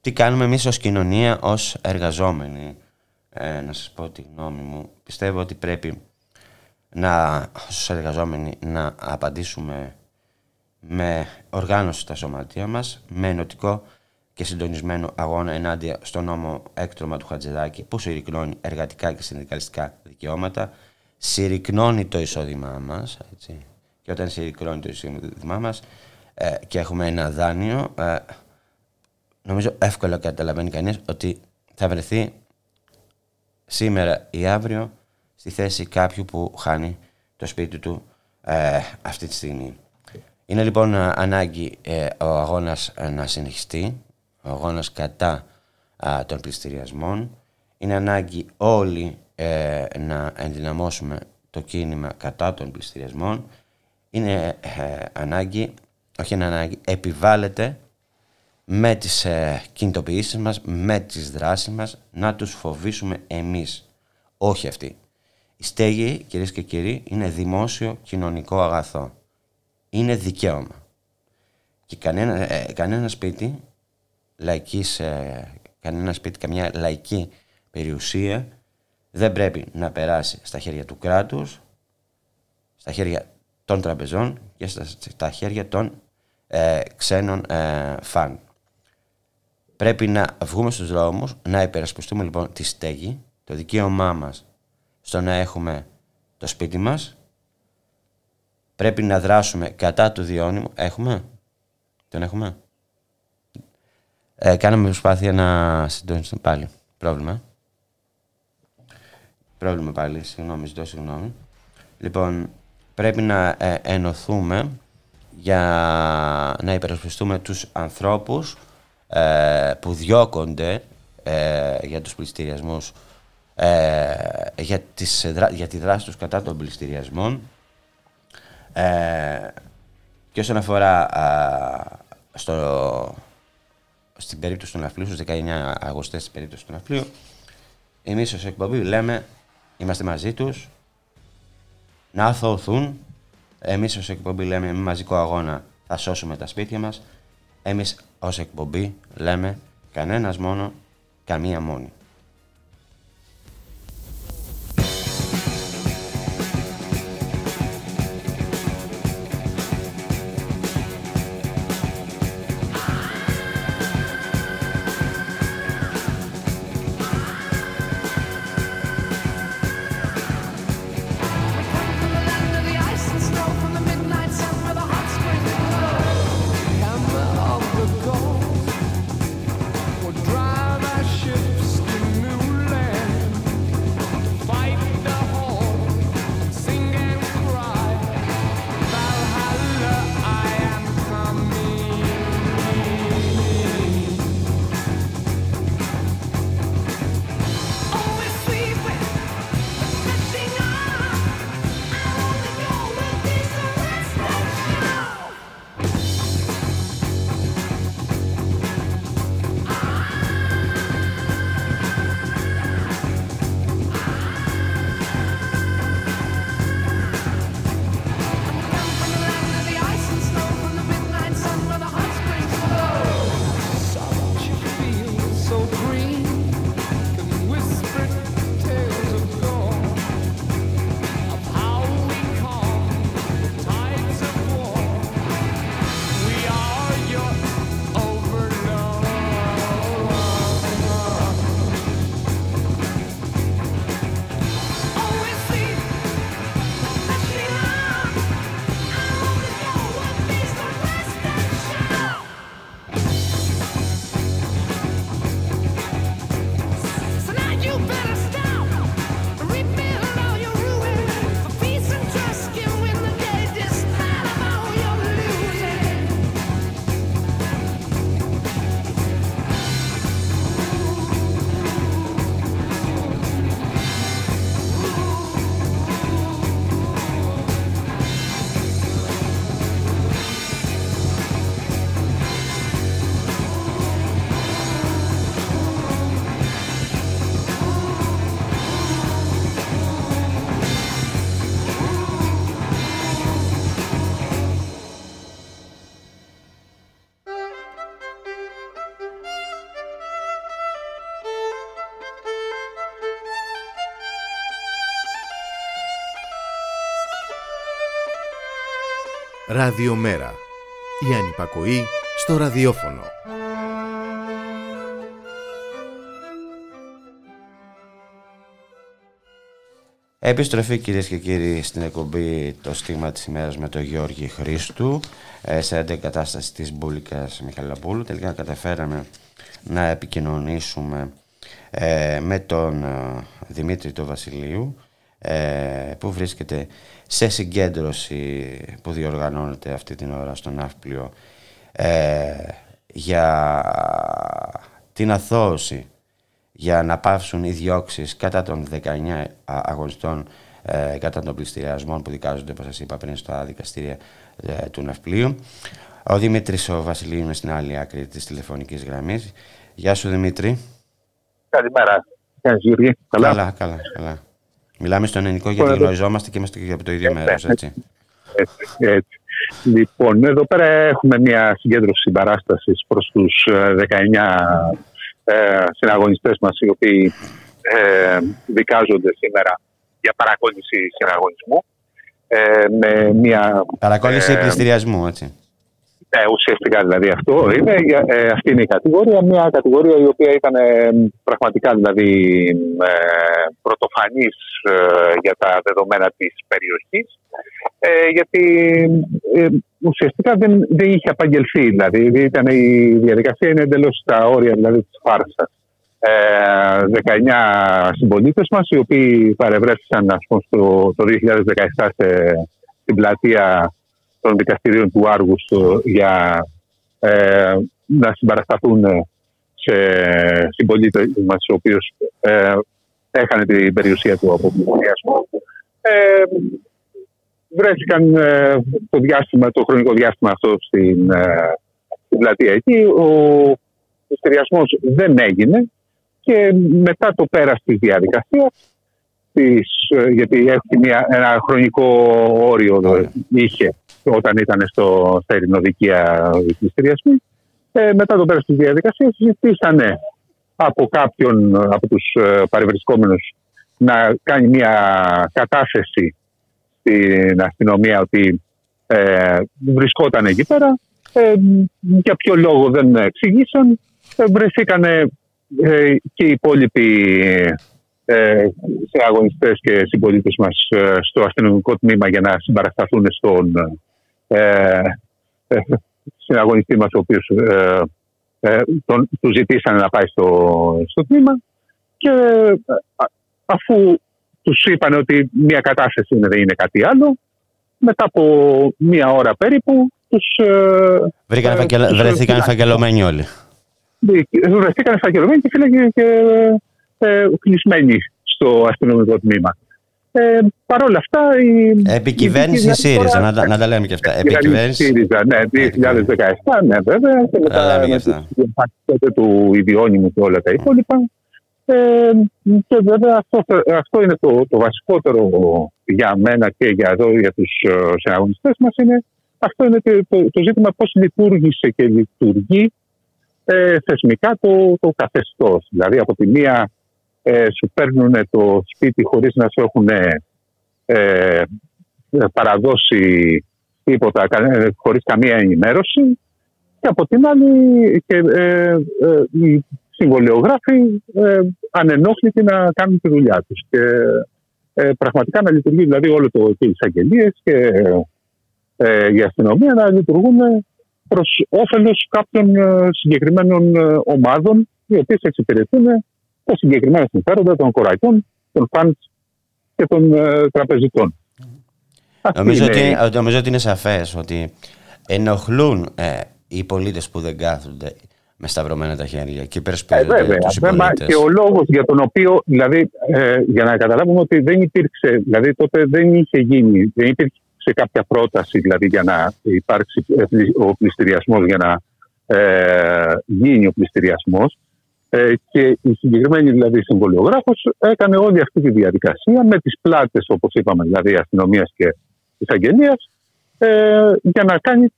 τι κάνουμε εμείς ως κοινωνία, ως εργαζόμενοι; Ε, να σας πω τη γνώμη μου. Πιστεύω ότι πρέπει να, ως εργαζόμενοι να απαντήσουμε με οργάνωση στα σωματεία μας, με ενωτικό και συντονισμένο αγώνα ενάντια στον νόμο έκτρωμα του Χατζηδάκη που συρρυκνώνει εργατικά και συνδικαλιστικά δικαιώματα, συρρυκνώνει το εισόδημά μας, έτσι. και όταν συρρυκνώνει το εισόδημά μας ε, και έχουμε ένα δάνειο, ε, νομίζω εύκολα καταλαβαίνει κανείς ότι θα βρεθεί σήμερα ή αύριο στη θέση κάποιου που χάνει το σπίτι του ε, αυτή τη στιγμή. Είναι λοιπόν ανάγκη ε, ο αγώνας ε, να συνεχιστεί, ο αγώνας κατά των πληστηριασμών. Είναι ανάγκη όλοι ε, να ενδυναμώσουμε το κίνημα κατά των πληστηριασμών. Είναι ανάγκη, όχι είναι ανάγκη, επιβάλλεται με τις ε, κινητοποιήσεις μας, με τις δράσεις μας, να τους φοβήσουμε εμείς, όχι αυτοί. Η στέγη, κυρίες και κύριοι, είναι δημόσιο κοινωνικό αγαθό. Είναι δικαίωμα. Και κανένα, ε, κανένα σπίτι, λαϊκής, ε, κανένα σπίτι, καμιά λαϊκή περιουσία δεν πρέπει να περάσει στα χέρια του κράτους, στα χέρια των τραπεζών και στα, χέρια των ε, ξένων ε, φαν. Πρέπει να βγούμε στους δρόμους, να υπερασπιστούμε λοιπόν τη στέγη, το δικαίωμά μας στο να έχουμε το σπίτι μας. Πρέπει να δράσουμε κατά του διώνυμου. Έχουμε; Τον έχουμε; Ε, κάναμε προσπάθεια να συντονιστούμε πάλι. Πρόβλημα. Πρόβλημα πάλι. Συγγνώμη, ζητώ συγγνώμη. Λοιπόν, πρέπει να ε, ενωθούμε για να υπερασπιστούμε τους ανθρώπους ε, που διώκονται ε, για τους πληστηριασμούς ε, για, τις, για τη δράση τους κατά των πληστηριασμών και όσον αφορά στο, στην περίπτωση του Ναυπλίου, στους 19 Αυγουστές στην περίπτωση του Ναυπλίου εμείς ως εκπομπή λέμε είμαστε μαζί τους να αθωωθούν εμείς ως εκπομπή λέμε με μαζικό αγώνα θα σώσουμε τα σπίτια μας εμείς ως εκπομπή λέμε Κανένας μόνο, καμία μόνη. Ραδιομέρα. Η ανυπακοή στο ραδιόφωνο. Επιστροφή κυρίες και κύριοι στην εκπομπή το στίγμα της ημέρας με τον Γιώργη Χρήστου ε, σε αντεκατάσταση της Μπούλικας Μιχαλαπούλου. Τελικά καταφέραμε να επικοινωνήσουμε ε, με τον ε, Δημήτρη του Βασιλείου ε, που βρίσκεται σε συγκέντρωση που διοργανώνεται αυτή την ώρα στο Ναύπλιο ε, για την αθώωση για να πάυσουν οι διώξεις κατά των 19 α- αγωνιστών ε, κατά των πληστηριασμών που δικάζονται, όπως σας είπα πριν, στα δικαστήρια ε, του Ναυπλίου. Ο Δημήτρης ο Βασιλείου είναι στην άλλη άκρη της τηλεφωνικής γραμμής. Γεια σου Δημήτρη. Καλημέρα. Γεια σας, Γιώργη. Καλά. Καλά, καλά, καλά. Μιλάμε στον ελληνικό γιατί εδώ- γνωριζόμαστε και είμαστε και από το ίδιο μέρος, έτσι. Έτσι, έτσι. Λοιπόν, εδώ πέρα έχουμε μια συγκέντρωση συμπαράστασης προς τους ε, 19 ε, συναγωνιστές μας οι οποίοι ε, δικάζονται σήμερα για παρακόλληση συναγωνισμού. Ε, με μια, Παρακόλληση ε, πληστηριασμού, έτσι. Ε, ουσιαστικά δηλαδή αυτό είναι, ε, αυτή είναι η κατηγορία. Μια κατηγορία η οποία ήταν ε, πραγματικά δηλαδή ε, πρωτοφανής ε, για τα δεδομένα της περιοχής ε, γιατί ε, ουσιαστικά δεν, δεν είχε απαγγελθεί δηλαδή ήταν η διαδικασία είναι εντελώς στα όρια δηλαδή της φάρσας. Ε, 19 συμπολίτες μας οι οποίοι παρευρέθησαν ας πούμε, στο, το 2017 σε, στην πλατεία των δικαστηρίων του Άργουστου για ε, να συμπαρασταθούν σε συμπολίτε μας, οι οποίου ε, έχανε την περιουσία του από πληθυσμό. Ε, βρέθηκαν ε, το, διάστημα, το χρονικό διάστημα αυτό στην, ε, στην πλατεία εκεί. Ο πληστηριασμό δεν έγινε και μετά το πέρας της διαδικασίας της, ε, γιατί έχει μια, ένα χρονικό όριο Ωραία. είχε όταν ήταν στο, στα ειρηνοδικεία οι πληστηριασμοί. Ε, μετά το πέρας της διαδικασίας ζητήσανε από κάποιον από τους ε, παρευρισκόμενους να κάνει μια κατάθεση στην αστυνομία ότι ε, βρισκόταν εκεί πέρα. Ε, για ποιο λόγο δεν εξηγήσαν. Ε, βρεθήκαν ε, και οι υπόλοιποι ε, αγωνιστές και συμπολίτες μας ε, στο αστυνομικό τμήμα για να συμπαρασταθούν στον ε, ε, συναγωνιστή μας ο οποίος ε, ε, τον, του ζητήσανε να πάει στο, στο τμήμα και ε, α- αφού τους είπαν ότι μια κατάσταση είναι, δεν είναι κάτι άλλο μετά από μία ώρα περίπου τους ε, Βρήκαν Ε, φακελα- τους Βρεθήκαν φυλάκια. φακελωμένοι όλοι. βρεθήκαν φακελωμένοι και φύλακε και ε, κλεισμένοι στο αστυνομικό τμήμα. Ε, Παρ' όλα αυτά. Η, Επικυβέρνηση η- ΣΥΡΙΖΑ, να, τα- να τα λέμε και αυτά. η Επικυβέρνηση. ΣΥΡΙΖΑ, ναι, 2017, ναι, βέβαια. Και Τα μετά λέμε με και αυτά. τις διαπραγματεύσεις του ιδιώνυμου και όλα τα υπόλοιπα. Ε, και βέβαια αυτό, αυτό είναι το, το βασικότερο για μένα και για εδώ για τους ε, συναγωνιστές μας είναι αυτό είναι το, το, το ζήτημα πώς λειτουργήσε και λειτουργεί ε, θεσμικά το, το καθεστώς. Δηλαδή από τη μία ε, σου παίρνουν το σπίτι χωρίς να σου έχουν ε, παραδώσει τίποτα, κα- ε, χωρίς καμία ενημέρωση. Και από την άλλη και, ε, ε, οι συμβολιογράφοι ε, ανενόχλητοι να κάνουν τη δουλειά τους. Και ε, πραγματικά να λειτουργεί δηλαδή όλο το και οι εισαγγελίες και ε, η αστυνομία να λειτουργούν προς όφελος κάποιων ε, συγκεκριμένων ε, ομάδων οι οποίες εξυπηρετούν τα συγκεκριμένα συμφέροντα των κορακιών, των φαντ και των ε, τραπεζιτών. Αυτή Νομίζω είναι ότι, νομίζω ότι είναι σαφές ότι ενοχλούν ε, οι πολίτες που δεν κάθονται με σταυρωμένα τα χέρια και Ε, υπερασπίζονται βέβαια, τους βέβαια. συμπολίτες. Και ο λόγος για τον οποίο, δηλαδή, ε, για να καταλάβουμε ότι δεν υπήρξε, δηλαδή τότε δεν είχε γίνει, δεν υπήρξε κάποια πρόταση δηλαδή, για να υπάρξει ε, πλη- ο πληστηριασμός, για να ε, γίνει ο πληστηριασμός. Ε, και η συγκεκριμένη δηλαδή συμβολιογράφος έκανε όλη αυτή τη διαδικασία με τις πλάτες, όπως είπαμε, δηλαδή αστυνομίας και εισαγγελίας, ε, για να κάνει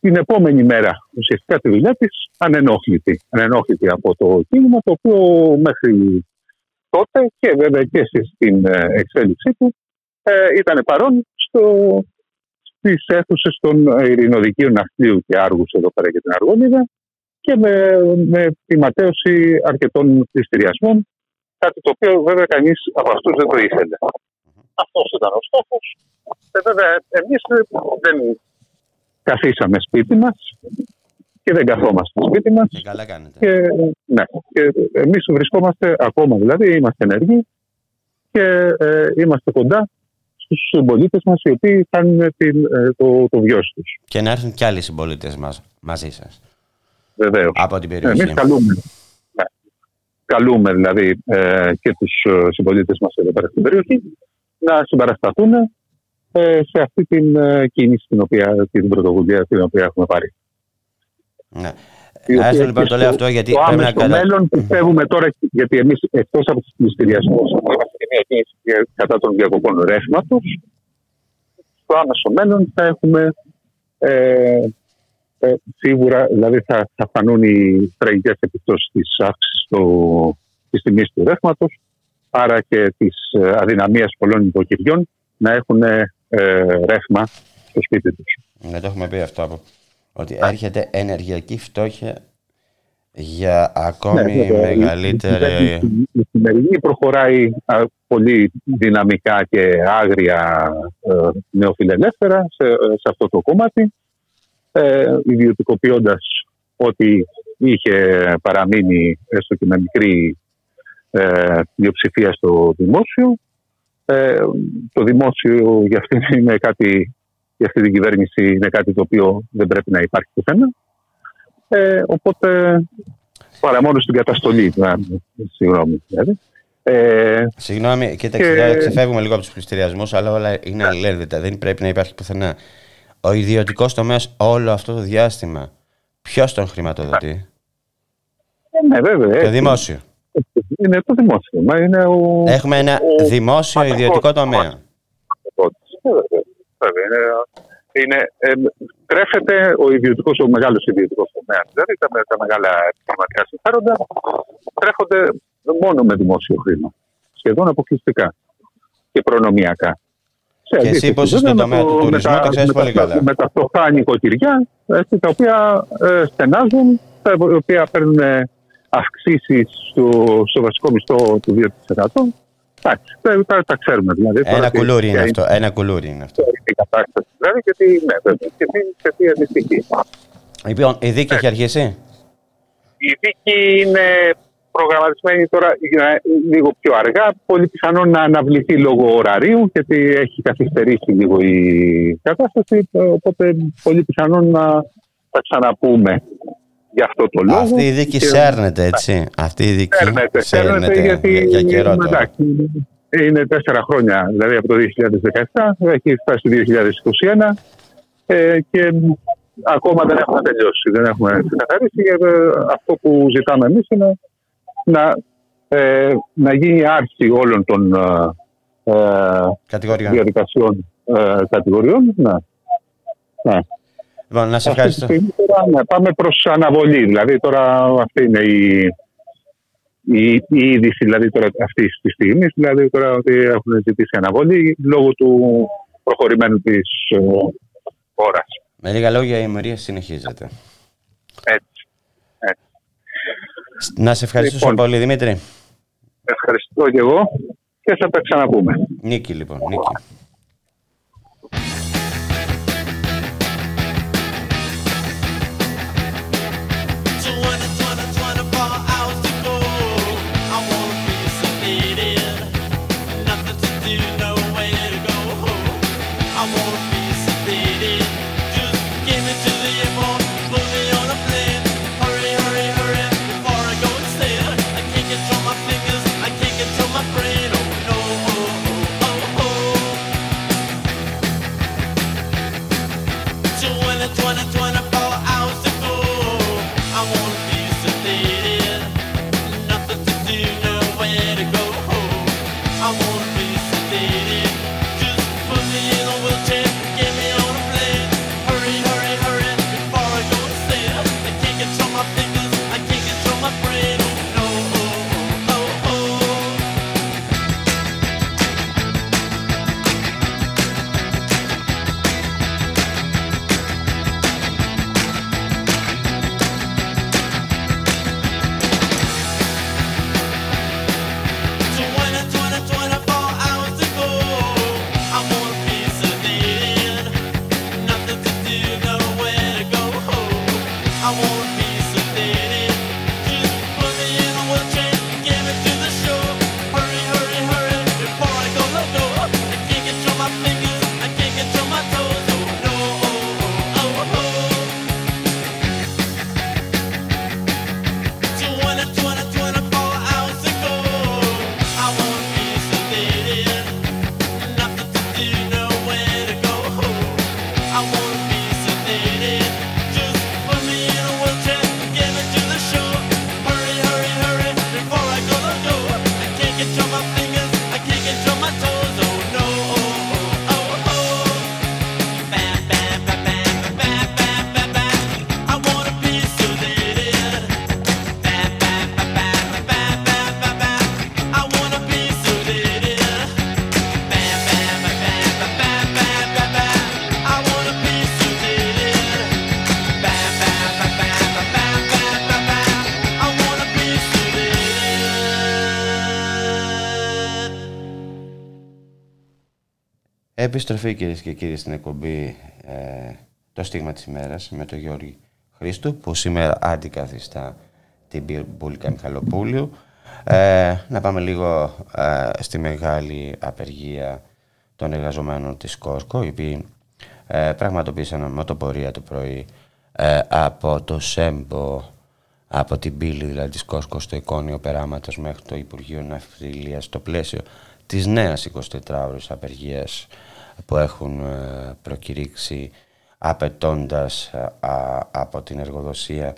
την επόμενη μέρα ουσιαστικά τη δουλειά της ανενόχλητη. Ανενόχλητη από το κίνημα το οποίο μέχρι τότε και βέβαια και στην ε, εξέλιξή του ε, ήταν παρόν στο, στις αίθουσες των ε, ειρηνοδικείων Ναυτλίου και Άργους εδώ πέρα για την Αργόνιδα και με, με τη ματέωση αρκετών πληστηριασμών κάτι το οποίο βέβαια κανείς από αυτούς δεν το ήθελε. Αυτός ήταν ο στόχος. Ε, βέβαια εμείς δεν καθίσαμε σπίτι μας και δεν καθόμαστε σπίτι μας Και καλά κάνετε. και, ναι, και εμείς βρισκόμαστε ακόμα δηλαδή, είμαστε ενεργοί και ε, είμαστε κοντά στους συμπολίτες μας οι οποίοι κάνουν την, ε, το, το βιός τους. Και να έρθουν κι άλλοι συμπολίτες μας μαζί σας Βεβαίως. από την περιοχή. Εμείς καλούμε, ναι, καλούμε δηλαδή ε, και τους ε, συμπολίτες μας εδώ πέρα στην περιοχή να συμπαρασταθούν ε, σε αυτή την ε, κίνηση την, οποία, την πρωτοβουλία την οποία έχουμε πάρει. Ναι. Η οποία Άστο λοιπόν και το λέω στο- αυτό γιατί το πρέπει να άμεσο κατα... μέλλον πιστεύουμε τώρα, γιατί εμείς εκτός από τους πληστηριασμούς είμαστε και μια κίνηση για- κατά των διακοπών ρεύματος. Στο άμεσο μέλλον θα έχουμε ε, ε, σίγουρα, δηλαδή θα, θα φανούν οι τραγικέ επιπτώσει τη αύξηση τη τιμή του ρεύματο, άρα και τη αδυναμία πολλών υποκυριών να έχουν ε, ρεύμα στο σπίτι του. Ναι, το έχουμε πει αυτό από... Ότι έρχεται ενεργειακή φτώχεια για ακόμη Ναι, βέβαια. Η- μεγαλύτερη... Η, η σημερινή προχωράει α, πολύ δυναμικά και άγρια ε, νεοφιλελεύθερα σε, σε αυτό το κομμάτι, ε, ιδιωτικοποιώντας ό,τι είχε παραμείνει έστω και με μικρή ε, πλειοψηφία στο δημόσιο. Ε, το δημόσιο για αυτή, είναι κάτι, για αυτή την κυβέρνηση είναι κάτι το οποίο δεν πρέπει να υπάρχει πουθενά. Ε, οπότε παρά μόνο στην καταστολή. Να, συγγνώμη. Δηλαδή. Ε, Συγγνώμη, κοίταξε, Και- τώρα ξεφεύγουμε λίγο από τους πληστηριασμούς, αλλά όλα είναι αλληλένδετα. Δεν πρέπει να υπάρχει πουθενά. Ο ιδιωτικός τομέας όλο αυτό το διάστημα, ποιος τον χρηματοδοτεί, ναι, βέβαια. Το έτσι. δημόσιο. Είναι το δημόσιο. Μα είναι ο. Έχουμε ένα ο- δημόσιο παταγός. ιδιωτικό τομέα. Ε, βέβαια, βέβαια. Είναι, είναι, ε, στρέφεται ο ιδιωτικός, ο μεγάλος ιδιωτικός τομέας, δηλαδή τα, τα μεγάλα επιχειρηματικά συμφέροντα, στρέφονται μόνο με δημόσιο χρήμα. Σχεδόν αποκλειστικά και προνομιακά. Σε Και εσύ αντίθεση, πως είσαι βέβαια, στον με τομέα το- του με τουρισμού, τα- το ξέρεις με τα- πολύ καλά. Με τα φτωχά νοικοκυριά, έτσι, τα οποία ε, στενάζουν, τα οποία παίρνουν αυξήσεις στο, στο βασικό μισθό του 2%. Εντάξει, τα, τα, τα ξέρουμε δηλαδή. τώρα Ένα τι- κουλούρι είναι ποια αυτό. Ένα κουλούρι είναι αυτό. η κατάσταση. Δηλαδή και τι, ναι, βέβαια, και τι, σε τι αντιστοιχεί. Λοιπόν, η δίκη Ναι. έχει αρχίσει; Η δίκη είναι προγραμματισμένη τώρα για λίγο πιο αργά. Πολύ πιθανό να αναβληθεί λόγω ωραρίου, γιατί έχει καθυστερήσει λίγο η κατάσταση. Οπότε πολύ πιθανό να τα ξαναπούμε για αυτό το λόγο. Αυτή η δίκη Και- σέρνεται, έτσι. Αυτή η δίκη Σέρνεται, σέρνεται γιατί για, για καιρό τώρα. εντάξει, είναι τέσσερα χρόνια, δηλαδή από το 2017, έχει φτάσει το 2021 ε, και ακόμα δεν έχουμε τελειώσει, δεν έχουμε ξεκαθαρίσει. Και, ε, αυτό που ζητάμε εμείς είναι να, ε, να γίνει άρση όλων των ε, ε, Κατηγορία. διαδικασιών ε, κατηγοριών. Ναι. Ναι. Λοιπόν, να σε Αυτή τη ευχαριστώ. στιγμή τώρα, ναι, πάμε προς αναβολή. Δηλαδή τώρα αυτή είναι η, η, η είδηση δηλαδή, τώρα αυτής της στιγμής. Δηλαδή τώρα ότι έχουν ζητήσει αναβολή λόγω του προχωρημένου της ε, ώρας. Με λίγα λόγια, η ημερία συνεχίζεται. Έτσι. Να σε ευχαριστήσω Λοιπόν. πολύ, Δημήτρη. Ευχαριστώ και εγώ και θα τα ξαναπούμε. Νίκη, λοιπόν. Νίκη. Επιστροφή κυρίες και κύριοι στην εκπομπή ε, Το Στίγμα της ημέρας με τον Γιώργη Χρήστου που σήμερα αντικαθιστά την Μπουλίκα Μιχαλοπούλου. Ε, να πάμε λίγο ε, στη μεγάλη απεργία των εργαζομένων της Κόρκο οι οποίοι ε, πραγματοποίησαν μοτοπορία το πρωί ε, από το ΣΕΜΠΟ από την πύλη δηλαδή της Κόσκο στο εικόνιο περάματος μέχρι το Υπουργείο Ναυτιλίας στο πλαίσιο της νέας 24ωρης απεργίας που έχουν ε, προκηρύξει απαιτώντας ε, α, από την εργοδοσία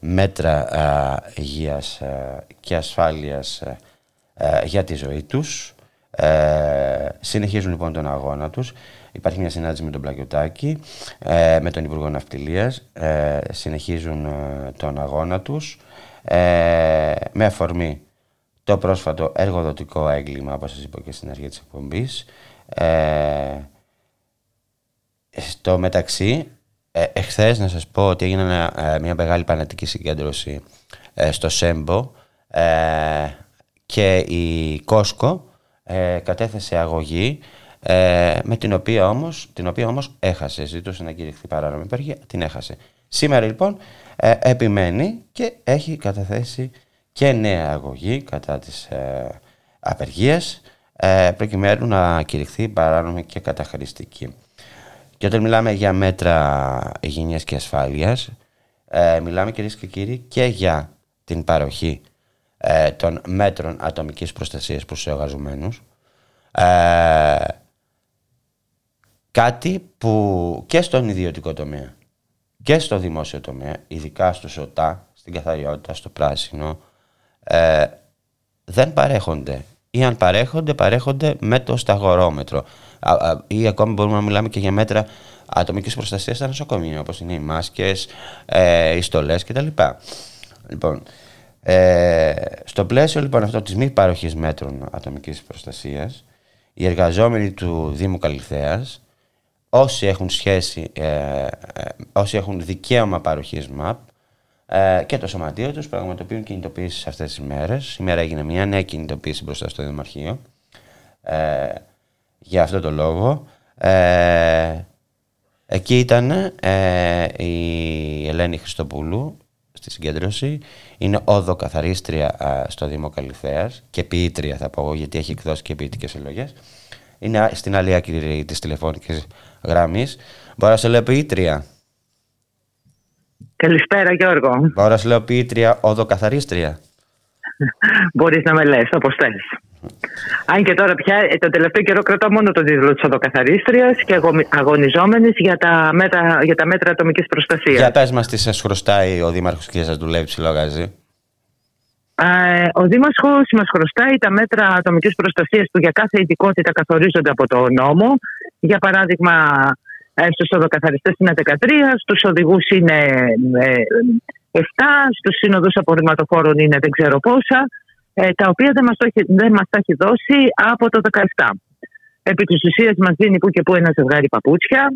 μέτρα α, υγείας ε, και ασφάλειας ε, ε, για τη ζωή τους. Ε, συνεχίζουν λοιπόν τον αγώνα τους. Υπάρχει μια συνάντηση με τον Πλακιωτάκη, ε, με τον Υπουργό Ναυτιλίας. Ε, συνεχίζουν ε, τον αγώνα τους ε, με αφορμή το πρόσφατο εργοδοτικό έγκλημα, όπως σας είπα και στην αρχή της εκπομπής. Ε, στο μεταξύ, ε, εχθές να σας πω ότι έγινε ένα- ε, μια μεγάλη πανετική συγκέντρωση ε, στο ΣΕΜΠΟ ε, και η Κόσκο ε, κατέθεσε αγωγή ε, με την οποία όμως, την οποία όμως έχασε, ζητούσε να κηρυχθεί παράνομη υπεργία, την έχασε. Σήμερα λοιπόν ε, επιμένει και έχει καταθέσει και νέα αγωγή κατά της ε, απεργίας ε, προκειμένου να κηρυχθεί παράνομη και καταχρηστική. Και όταν μιλάμε για μέτρα υγιεινής και ασφάλειας, ε, μιλάμε κυρίες και κύριοι και για την παροχή ε, των μέτρων ατομικής προστασίας προς τους εργαζομένους. Ε, κάτι που και στον ιδιωτικό τομέα και στο δημόσιο τομέα, ειδικά στο ΣΟΤΑ, στην καθαριότητα, στο πράσινο, ε, δεν παρέχονται. Ή αν παρέχονται, παρέχονται με το σταγορόμετρο. Α, α, ή ακόμη μπορούμε να μιλάμε και για μέτρα ατομικής προστασίας στα νοσοκομεία, όπως είναι οι μάσκες, ε, οι στολές κτλ. Λοιπόν, ε, στο πλαίσιο λοιπόν αυτό της μη παροχής μέτρων ατομικής προστασίας, οι εργαζόμενοι του Δήμου Καλυθέας, όσοι έχουν σχέση, ε, ε, όσοι έχουν δικαίωμα παροχής ΜΑΠ ε, και το σωματείο τους πραγματοποιούν κινητοποίησεις αυτές τις μέρες. Σήμερα έγινε μια νέα κινητοποίηση μπροστά στο Δημαρχείο ε, για αυτό το λόγο. Ε, εκεί ήταν ε, η Ελένη Χριστοπούλου στη συγκέντρωση. Είναι όδο καθαρίστρια α, στο Δήμο Καλυθέας και ποιήτρια θα πω εγώ γιατί έχει εκδώσει και ποιητικές συλλογές. Είναι α- στην άλλη άκρη της τηλεφωνικής γραμμής. Μπορώ να σε λέω ποιήτρια; Καλησπέρα Γιώργο. Μπορώ να σε λέω ποιήτρια όδο καθαρίστρια. Μπορείς να με λες όπως θες. Αν και τώρα πια ε, το τελευταίο καιρό κρατάω μόνο τον τίτλο της οδοκαθαρίστριας και αγω- αγωνιζόμενης για τα μέτρα, για τα μέτρα ατομικής προστασίας. Για πες μας τι σας χρωστάει ο Δήμαρχος και σας δουλεύει ψηλό γαζί. Ε, ο Δήμαρχος μας χρωστάει τα μέτρα ατομικής προστασίας που για κάθε ειδικότητα καθορίζονται από το νόμο. Για παράδειγμα, ε, στους οδοκαθαριστές είναι 13, στους οδηγούς είναι ε, 7, στους σύνοδους απορριμματοφόρων είναι δεν ξέρω πόσα, ε, τα οποία δεν μας, το έχει, δεν μας τα έχει δώσει από το 17. Επί της ουσίας μας δίνει που και που ένα ζευγάρι παπούτσια,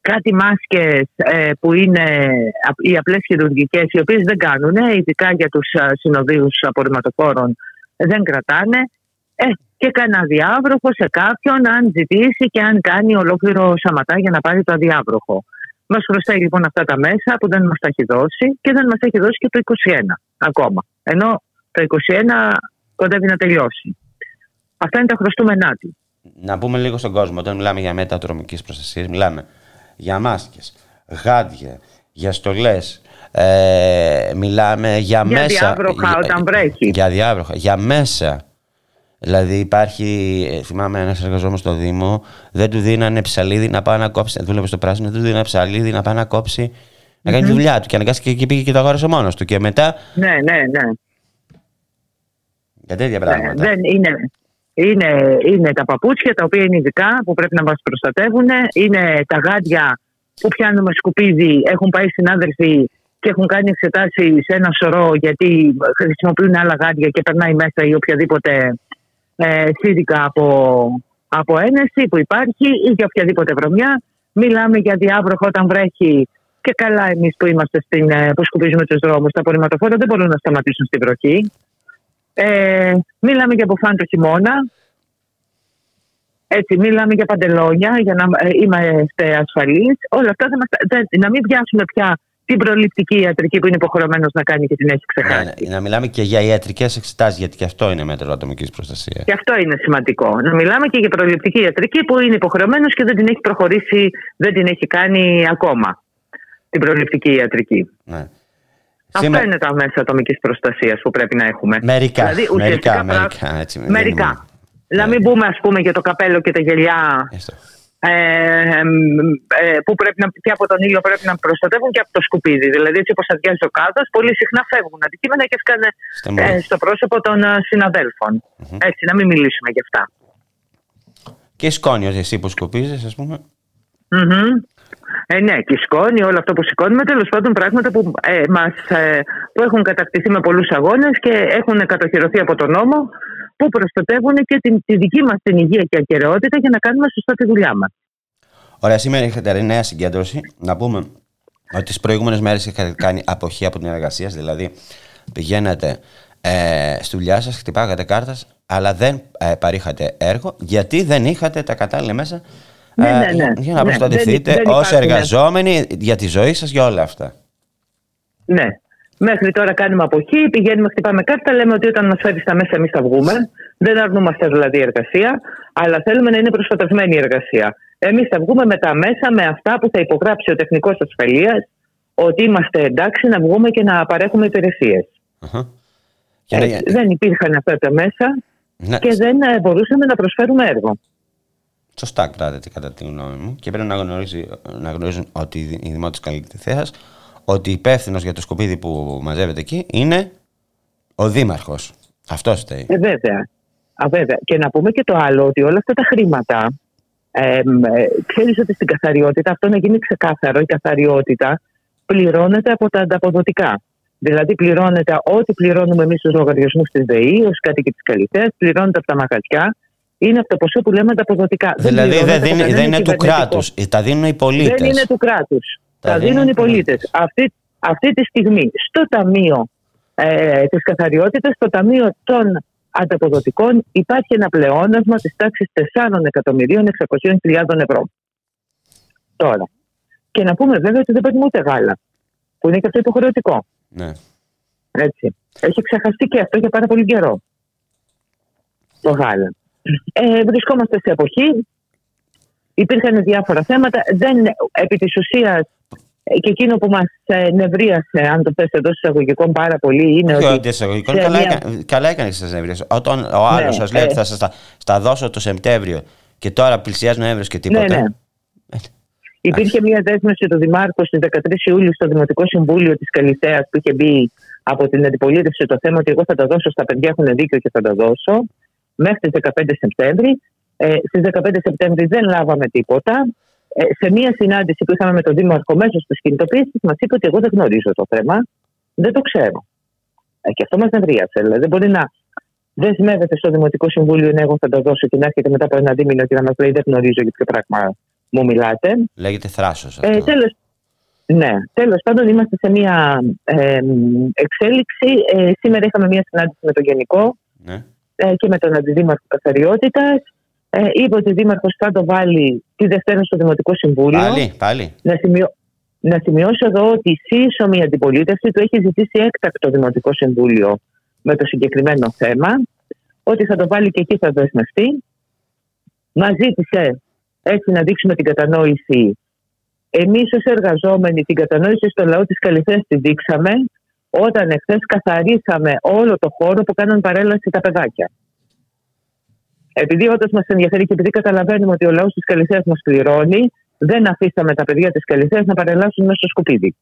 κάτι μάσκες ε, που είναι α- οι απλές χειρουργικές, οι οποίες δεν κάνουν, ειδικά για τους α, συνοδείους απορριμματοφόρων, δεν κρατάνε. Ε, και κανένα διάβροχο σε κάποιον αν ζητήσει και αν κάνει ολόκληρο σαματά για να πάρει το αδιάβροχο. Μας χρωστάει λοιπόν αυτά τα μέσα που δεν μας τα έχει δώσει και δεν μας έχει δώσει και το 21 ακόμα. Ενώ το 21 κοντεύει να τελειώσει. Αυτά είναι τα χρωστούμενά του. Να πούμε λίγο στον κόσμο, όταν μιλάμε για μέτρα ατομικής προστασίας, μιλάμε για μάσκες, γάντια, για στολές, ε, μιλάμε για, Για μέσα... διάβροχα όταν βρέχει. Για διάβροχα, για μέσα. Δηλαδή υπάρχει, ε, θυμάμαι ένας εργαζόμενος στο Δήμο, δεν του δίνανε ψαλίδι να πάει να κόψει, δούλευε στο πράσινο, δεν του δίνανε ψαλίδι να πάει να κόψει, να κάνει τη δουλειά του και αναγκάστηκε και πήγε και το αγόρασε μόνος του και μετά Ναι, ναι, ναι. για τέτοια Ναι, πράγματα. δεν είναι, είναι, είναι τα παπούτσια τα οποία είναι ειδικά που πρέπει να μας προστατεύουν. Είναι τα γάντια που πιάνουμε σκουπίδι, έχουν πάει συνάδελφοι και έχουν κάνει εξετάσεις σε ένα σωρό γιατί χρησιμοποιούν άλλα γάντια και περνάει μέσα ή οποιαδήποτε ε, σύρικα από, από ένεση που υπάρχει ή για οποιαδήποτε βρωμιά. Μιλάμε για διάβροχο όταν βρέχει και καλά εμείς που είμαστε στην, ε, που σκουπίζουμε τους δρόμους, τα απορριμματοφόρα δεν μπορούν να σταματήσουν στη βροχή. Ε, μιλάμε για μπουφάν το χειμώνα. Έτσι, μιλάμε για παντελόνια για να ε, είμαστε ασφαλείς. Όλα αυτά θα μας, δεν- να μην πιάσουμε πια την προληπτική ιατρική που είναι υποχρεωμένος να κάνει και την έχει ξεχάσει. Ναι, να μιλάμε και για ιατρικές εξετάσεις, γιατί και αυτό είναι μέτρο ατομικής προστασίας. Και αυτό είναι σημαντικό. Να μιλάμε και για προληπτική ιατρική που είναι υποχρεωμένος και δεν την έχει προχωρήσει, δεν την έχει κάνει ακόμα. Την προληπτική ιατρική. Ναι. Αυτά Σήμερα- είναι τα μέσα ατομικής προστασίας που πρέπει να έχουμε. Μερικά, Δηλαδή, μερικά, ουσιαστικά μερικά, έτσι, δεν Μερικά. είναι- Να μην πούμε, ας πούμε, για το καπέλο και τα γελιά Έστω. Ε, ε, που, πρέπει να, και από τον ήλιο πρέπει να προστατεύουν και από το σκουπίδι. Δηλαδή, έτσι όπως αδειάζει ο κάδος, πολύ συχνά φεύγουν αντικείμενα και σκάνε Στεμμένα. ε, στο πρόσωπο των ε, συναδέλφων. Έτσι, να μην μιλήσουμε γι' αυτά. Και σκόνη, ότι εσύ που σκουπίζεις, ας πούμε. Μμμ. Ε, ναι, και η σκόνη, όλο αυτό που σηκώνουμε, τέλος πάντων πράγματα που, ε, μας, ε, που έχουν κατακτηθεί με πολλούς αγώνες και έχουν κατοχυρωθεί από τον νόμο, που προστατεύουν και την, τη δική μας την υγεία και ακαιρεότητα για να κάνουμε σωστά τη δουλειά μας. Ωραία, σήμερα είχατε νέα συγκέντρωση. Να πούμε ότι τις προηγούμενες μέρες είχατε κάνει αποχή από την εργασία, σας, δηλαδή πηγαίνατε ε, στη δουλειά σας, χτυπάγατε κάρτας, αλλά δεν ε, παρήχατε έργο, γιατί δεν είχατε τα κατάλληλα μέσα Ναι, ε, ναι, ναι. για- για να Ναι, προστατευτείτε δεν- δεν ως υπάρχουν. εργαζόμενοι για τη ζωή σας, για όλα αυτά. Ναι. Μέχρι τώρα κάνουμε αποχή, πηγαίνουμε, χτυπάμε κάρτα, λέμε ότι όταν μας φέρεις τα μέσα εμείς θα βγούμε. Δεν αρνούμαστε δηλαδή εργασία, αλλά θέλουμε να είναι προστατευμένη η εργασία. Εμείς θα βγούμε με τα μέσα, με αυτά που θα υπογράψει ο τεχνικός ασφαλείας, ότι είμαστε εντάξει να βγούμε και να παρέχουμε υπηρεσίες. Αχα. Και να- Δεν υπήρχαν αυτά τα μέσα ναι, και δεν ε, μπορούσαμε να προσφέρουμε έργο. Σωστά πράτετε κατά τη γνώμη μου και πρέπει να, γνωρίζει, να γνωρίζουν ότι οι οι δημότες Καλλιτεθέας ότι υπεύθυνο για το σκουπίδι που μαζεύεται εκεί είναι ο δήμαρχος. Αυτός φταίει. Ε, βέβαια. Α, βέβαια. Και να πούμε και το άλλο, ότι όλα αυτά τα χρήματα, ε, ε, ξέρεις ότι στην καθαριότητα, αυτό να γίνει ξεκάθαρο, η καθαριότητα πληρώνεται από τα ανταποδοτικά. Δηλαδή πληρώνεται ό,τι πληρώνουμε εμείς στους λογαριασμούς της ΔΕΗ, ως κάτοικοι της Καλυθέας, πληρώνεται από τα μαγαζιά, είναι από το ποσό που λέμε ανταποδοτικά. δηλαδή δεν, πληρώνεται από δίνει- κανένα δεν είναι του κυβερνητικό. κράτους, ε, τα δίνουν οι πολίτες. Δεν είναι του κράτους. Τα Τα, δίνουν δίνουν οι οι πολίτες. πολίτες. Αυτή, αυτή τη στιγμή στο Ταμείο ε, της Καθαριότητας, στο Ταμείο των Ανταποδοτικών, υπάρχει ένα πλεόνασμα της τάξης 4.600.000 ευρώ. Τώρα. Και να πούμε βέβαια ότι δεν παίρνουμε ούτε γάλα. Που είναι και αυτό υποχρεωτικό. Ναι. Έτσι. Έχει ξεχαστεί και αυτό για πάρα πολύ καιρό. Το γάλα. Ε, βρισκόμαστε σε εποχή. Υπήρχαν διάφορα θέματα. Δεν, επί της ουσίας, ε, και εκείνο που μας ε, νευρίασε, αν το θες εντός εισαγωγικών πάρα πολύ, είναι Όχι ότι... ότι εισαγωγικών, σε καλά, μια- έκα- καλά έκανε και σας νεύριασε. Όταν ο άλλος Ναι, σας λέει ε. ότι θα σας τα, στα δώσω το Σεπτέμβριο και τώρα πλησιάζει Νοέμβριος και τίποτα. Ναι, ναι. Υπήρχε μια δέσμευση του Δημάρχου στις 13 Ιούλιου στο Δημοτικό Συμβούλιο της Καλυθέας που είχε μπει από την αντιπολίτευση το θέμα ότι εγώ θα τα δώσω στα παιδιά, έχουν δίκιο και θα τα δώσω. Μέχρι τις 15 Σεπτέμβρη. Ε, Στις 15 Σεπτέμβρη δεν λάβαμε τίποτα. Ε, σε μια συνάντηση που είχαμε με τον Δήμαρχο μέσω της κινητοποίησης, μας είπε ότι εγώ δεν γνωρίζω το θέμα. Δεν το ξέρω. Ε, και αυτό μας νευρίασε. Δηλαδή, δεν μπορεί να δεσμεύεται στο Δημοτικό Συμβούλιο ναι, εγώ θα τα δώσω και να έρχεται μετά από ένα δίμηνο και να μας λέει δεν γνωρίζω για ποιο πράγμα μου μιλάτε. Λέγεται θράσος αυτό. Ε, τέλος, ναι, τέλος πάντων είμαστε σε μια ε, εξέλιξη. Ε, σήμερα είχαμε μια συνάντηση με τον Γενικό ναι. ε, και με τον Αντιδήμαρχο Καθαριότητας. Ε, είπε ότι ο Δήμαρχος θα το βάλει τη Δευτέρα στο Δημοτικό Συμβούλιο. Πάλι, πάλι. Να, σημειώ, να σημειώσω εδώ ότι η σύσσωμη αντιπολίτευση του έχει ζητήσει έκτακτο Δημοτικό Συμβούλιο με το συγκεκριμένο θέμα, ότι θα το βάλει και εκεί θα δεσμευτεί. Μας ζήτησε έτσι να δείξουμε την κατανόηση. Εμείς ως εργαζόμενοι την κατανόηση στο λαό της Καλυθέας τη δείξαμε όταν εχθές καθαρίσαμε όλο το χώρο που κάναν παρέλαση τα παιδάκια. Επειδή όντως μας ενδιαφέρει και επειδή καταλαβαίνουμε ότι ο λαός της Καλυθέα μας πληρώνει, δεν αφήσαμε τα παιδιά της Καλυθέα να παρελάσουν μέσα στο σκουπίδι.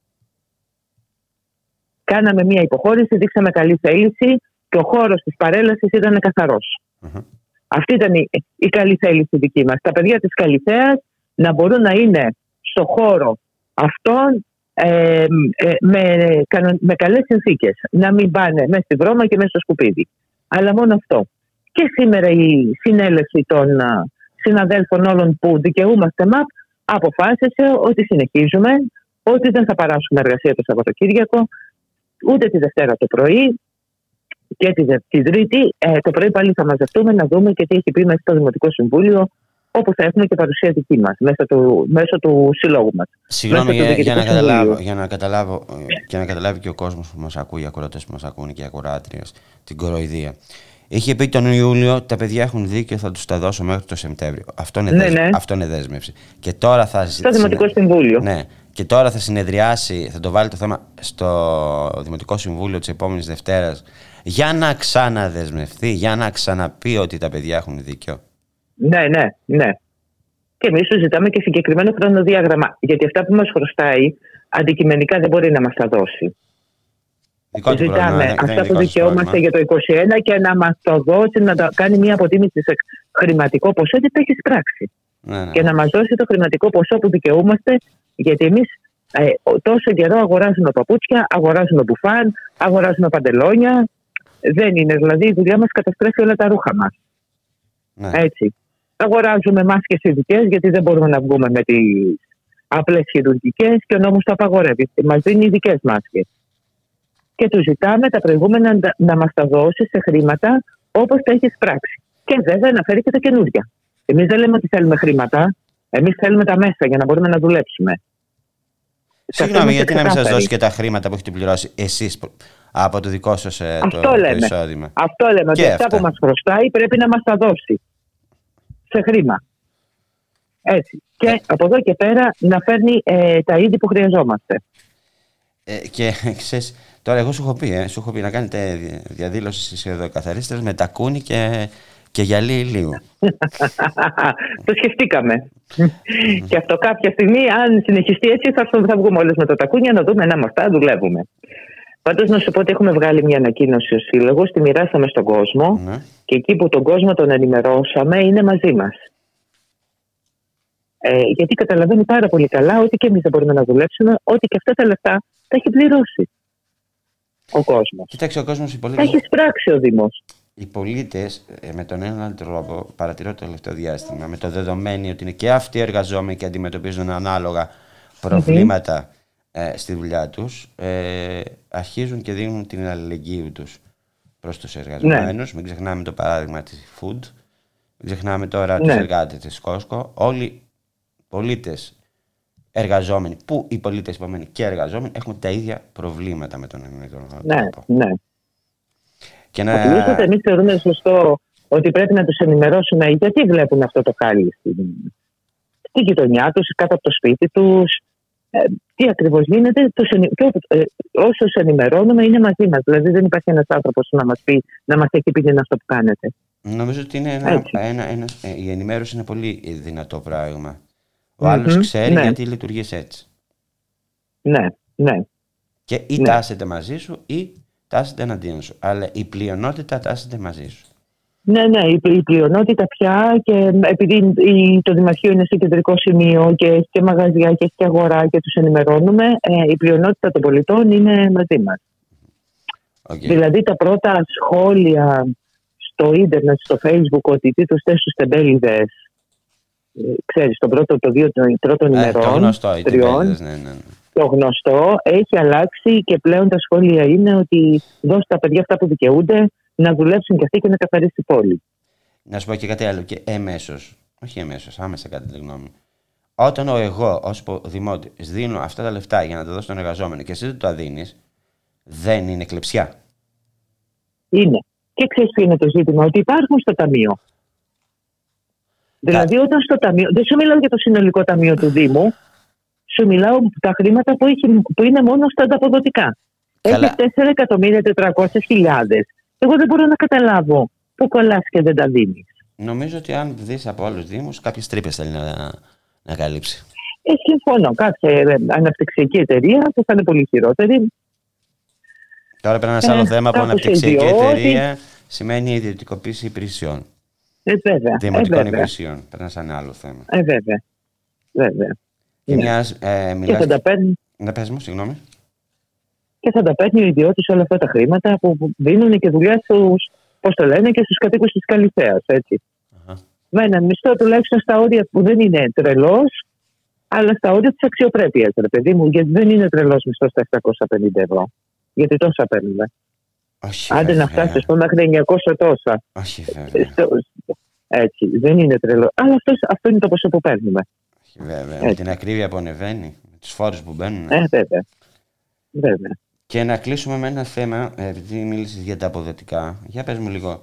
Κάναμε μια υποχώρηση, δείξαμε καλή θέληση και ο χώρος της παρέλασης ήταν καθαρός. Μμμ. Αυτή ήταν η, η καλή θέληση δική μας. Τα παιδιά της Καλυθέα να μπορούν να είναι στο χώρο αυτόν ε, ε, με, κανον- με καλές συνθήκες. Να μην πάνε μέσα στη βρώμα και μέσα στο σκουπίδι. Αλλά μόνο αυτό. Και σήμερα η συνέλευση των α, συναδέλφων όλων που δικαιούμαστε ΜΑΠ αποφάσισε ότι συνεχίζουμε, ότι δεν θα παράσουμε εργασία το Σαββατοκύριακο, ούτε τη Δευτέρα το πρωί και τη, Δε- τη Τρίτη. Ε, το πρωί πάλι θα μαζευτούμε να δούμε και τι έχει πει μέσα στο Δημοτικό Συμβούλιο, όπου θα έχουμε και παρουσία δική μας, μέσω του, μέσω του συλλόγου μας. Συγγνώμη Μέσα στο για, για, να Διοικητικό καταλάβω, Συμβούλιο. για, να καταλάβω, ε, και να καταλάβει και ο κόσμος που μας ακούει, οι ακροατές που μας ακούνε και οι ακροάτριες, την κοροϊδία. Είχε πει τον Ιούλιο ότι τα παιδιά έχουν δίκιο, θα τους τα δώσω μέχρι το Σεπτέμβριο. Αυτό είναι, Ναι, δέσμε- ναι. αυτό είναι δέσμευση. Και τώρα θα. Στο Δημοτικό Συμβούλιο. Ναι. Και τώρα θα συνεδριάσει, θα το βάλει το θέμα στο Δημοτικό Συμβούλιο της επόμενης Δευτέρας για να ξαναδεσμευτεί, για να ξαναπεί ότι τα παιδιά έχουν δίκιο. Ναι, ναι, ναι. Και εμείς του ζητάμε και συγκεκριμένο χρονοδιάγραμμα. Γιατί αυτά που μας χρωστάει αντικειμενικά δεν μπορεί να μας τα δώσει. Δικό του πρόβλημα, Ζητάμε δεν- δεν είναι αυτά δικό που σας δικαιούμαστε πρόβλημα. για το 2021 και να μας το δώσει, να τα κάνει μια αποτίμηση σε χρηματικό ποσό και το έχεις πράξει. Ναι, ναι. Και να μας δώσει το χρηματικό ποσό που δικαιούμαστε, γιατί εμείς ε, τόσο καιρό αγοράζουμε παπούτσια, αγοράζουμε μπουφάν, αγοράζουμε παντελόνια. Δεν είναι δηλαδή η δουλειά μας καταστρέφει όλα τα ρούχα μας. Ναι. Έτσι. Αγοράζουμε μάσκες ειδικές γιατί δεν μπορούμε να βγούμε με τις απλές χειρουργικές και ο νόμος το απαγορεύει. Μας δίνει ειδικές μάσκες. Και του ζητάμε τα προηγούμενα να- να μας τα δώσει σε χρήματα όπως τα έχεις πράξει. Και βέβαια να φέρει και τα καινούργια. Εμείς δεν λέμε ότι θέλουμε χρήματα. Εμείς θέλουμε τα μέσα για να μπορούμε να δουλέψουμε. Σε αυτό Συγγνώμη, είμαστε γιατί να μην σας ξεκάθαροι. δώσει και τα χρήματα που έχετε πληρώσει εσείς από το δικό σας το, Αυτό το λέμε. εισόδημα; Αυτό λέμε. Και Ότι αυτά αυτά. που μας χρωστάει πρέπει να μας τα δώσει. Σε χρήμα. Έτσι. Και από εδώ και πέρα να φέρνει ε, τα είδη που χρειαζόμαστε. Ε, και ξέρεις, τώρα εγώ σου έχω πει, ε, σου έχω πει να κάνετε δι- διαδήλωση στις καθαρίστρες με τακούνι και, και γυαλί ηλίου. το σκεφτήκαμε. και αυτό κάποια στιγμή, αν συνεχιστεί έτσι, θα, έρθουμε- θα βγούμε όλες με τα τακούνια να δούμε να με αυτά δουλεύουμε. Πάντως, να σου πω ότι έχουμε βγάλει μια ανακοίνωση ω σύλλογος, τη μοιράσαμε στον κόσμο Ναι. και εκεί που τον κόσμο τον ενημερώσαμε είναι μαζί μας. Ε, γιατί καταλαβαίνει πάρα πολύ καλά ότι και εμείς δεν μπορούμε να δουλέψουμε, ότι και αυτά τα λεφτά τα έχει πληρώσει ο κόσμος. Κοίταξε ο κόσμος, οι Τα πολίτες, έχεις πράξει ο Δήμος. οι πολίτες ε, με τον έναν τρόπο, παρατηρώ το τελευταίο διάστημα, με το δεδομένο ότι είναι και αυτοί εργαζόμενοι και αντιμετωπίζουν ανάλογα προβλήματα ε, στη δουλειά τους, ε, αρχίζουν και δίνουν την αλληλεγγύη τους προς τους εργαζομένους. Μην ξεχνάμε το παράδειγμα της Food, μην ξεχνάμε τώρα τους Ναι. εργάτες της Costco. Όλοι οι πολίτες εργαζόμενοι, που οι πολίτες επομένοι και εργαζόμενοι έχουν τα ίδια προβλήματα με τον έναν ή τον άλλο Ναι, τρόπο. ναι. Και να... Οπωσδήποτε εμείς θεωρούμε σωστό ότι πρέπει να τους ενημερώσουμε γιατί βλέπουν αυτό το χάλι στην, στη γειτονιά τους, κάτω από το σπίτι τους. Ε, τι ακριβώς γίνεται, τους ενη... και, ε, όσους ενημερώνουμε είναι μαζί μας. Δηλαδή δεν υπάρχει ένας άνθρωπος να μας πει να μας έχει πει είναι αυτό που κάνετε. Νομίζω ότι είναι ένα, Έτσι. ένα, ένα, ε, η ενημέρωση είναι πολύ δυνατό πράγμα. Ο Μμμ, άλλος ξέρει ναι. γιατί λειτουργείς έτσι. Ναι, ναι. Και ή Ναι. τάσεται μαζί σου ή τάσεται εναντίον σου. Αλλά η πλειονότητα τάσεται μαζί σου. Ναι, ναι, η, η πλειονότητα πια και επειδή η- το Δημαρχείο είναι στο κεντρικό σημείο και έχει και μαγαζιά και έχει και αγορά και τους ενημερώνουμε, ε, η πλειονότητα των πολιτών είναι μαζί μας. Οκ. Δηλαδή τα πρώτα σχόλια στο ίντερνετ, στο facebook ότι τι τους θες στους τεμπέληδες ε, ξέρεις, τον πρώτο, το δύο των πρώτων Ε, ημερών, το γνωστό, οι τριών, τεμπέληδες, ναι, ναι, ναι. το γνωστό έχει αλλάξει και πλέον τα σχόλια είναι ότι δώστε τα παιδιά αυτά που δικαιούνται να δουλέψουν και αυτοί και να καθαρίσει η πόλη. Να σου πω και κάτι άλλο. Και εμέσως, όχι εμέσως, άμεσα κατά τη γνώμη μου. Όταν ο εγώ ως δημότη δίνω αυτά τα λεφτά για να τα δώσω στον εργαζόμενο και εσύ δεν το δίνεις, δεν είναι κλεψιά. Είναι. Και ξέρεις ποιο είναι το ζήτημα, ότι υπάρχουν στο ταμείο. Δηλαδή, όταν στο ταμείο. Δεν σου μιλάω για το συνολικό ταμείο του Δήμου, σου μιλάω τα χρήματα που, έχει, που είναι μόνο στα ανταποδοτικά. Καλά. Έχει 4.400.000. Εγώ δεν μπορώ να καταλάβω πού κολλάς και δεν τα δίνεις. Νομίζω ότι αν δεις από άλλους Δήμους, κάποιες τρύπες θέλει να, να καλύψει. Ε, συμφωνώ. Κάποια ε, αναπτυξιακή εταιρεία που θα είναι πολύ χειρότερη. Τώρα πρέπει ένα Ε, άλλο θέμα που κάπως αναπτυξιακή ιδιώτη. εταιρεία σημαίνει ιδιωτικοποίηση υπηρεσιών. Ε, βέβαια. Ε, Δημοτικών βέβαια. υπηρεσιών. Πρέπει να είναι άλλο θέμα. Ε, βέβαια. βέβαια. Και Ναι. μιας, ε, Και μιλάς... θα τα παίρνει. Να πες μου, συγγνώμη. και θα τα παίρνει ο ιδιώτης όλα αυτά τα χρήματα που δίνουν και δουλειά στους, πώς το λένε, και στους κατοίκους της Καλυθέας. Έτσι. Αχα. Με έναν μισθό τουλάχιστον στα όρια που δεν είναι τρελός, αλλά στα όρια της αξιοπρέπειας, ρε παιδί μου, γιατί δεν είναι τρελός μισθός στα 750 ευρώ. Γιατί τόσα παίρνουμε. Όχι, Άντε να βέβαια. φτάσεις, ας πούμε, μέχρι 900 τόσα. Όχι, βέβαια. Στο- Έτσι, δεν είναι τρελό. Αλλά αυτός, αυτό είναι το ποσό που παίρνουμε. Όχι, βέβαια. Με την ακρίβεια που ανεβαίνει, με τους φόρους που μπαίνουν. Ε, βέβαια. Βέβαια. Και να κλείσουμε με ένα θέμα, ε, επειδή μίλησες για τα αποδοτικά. Για πες μου λίγο.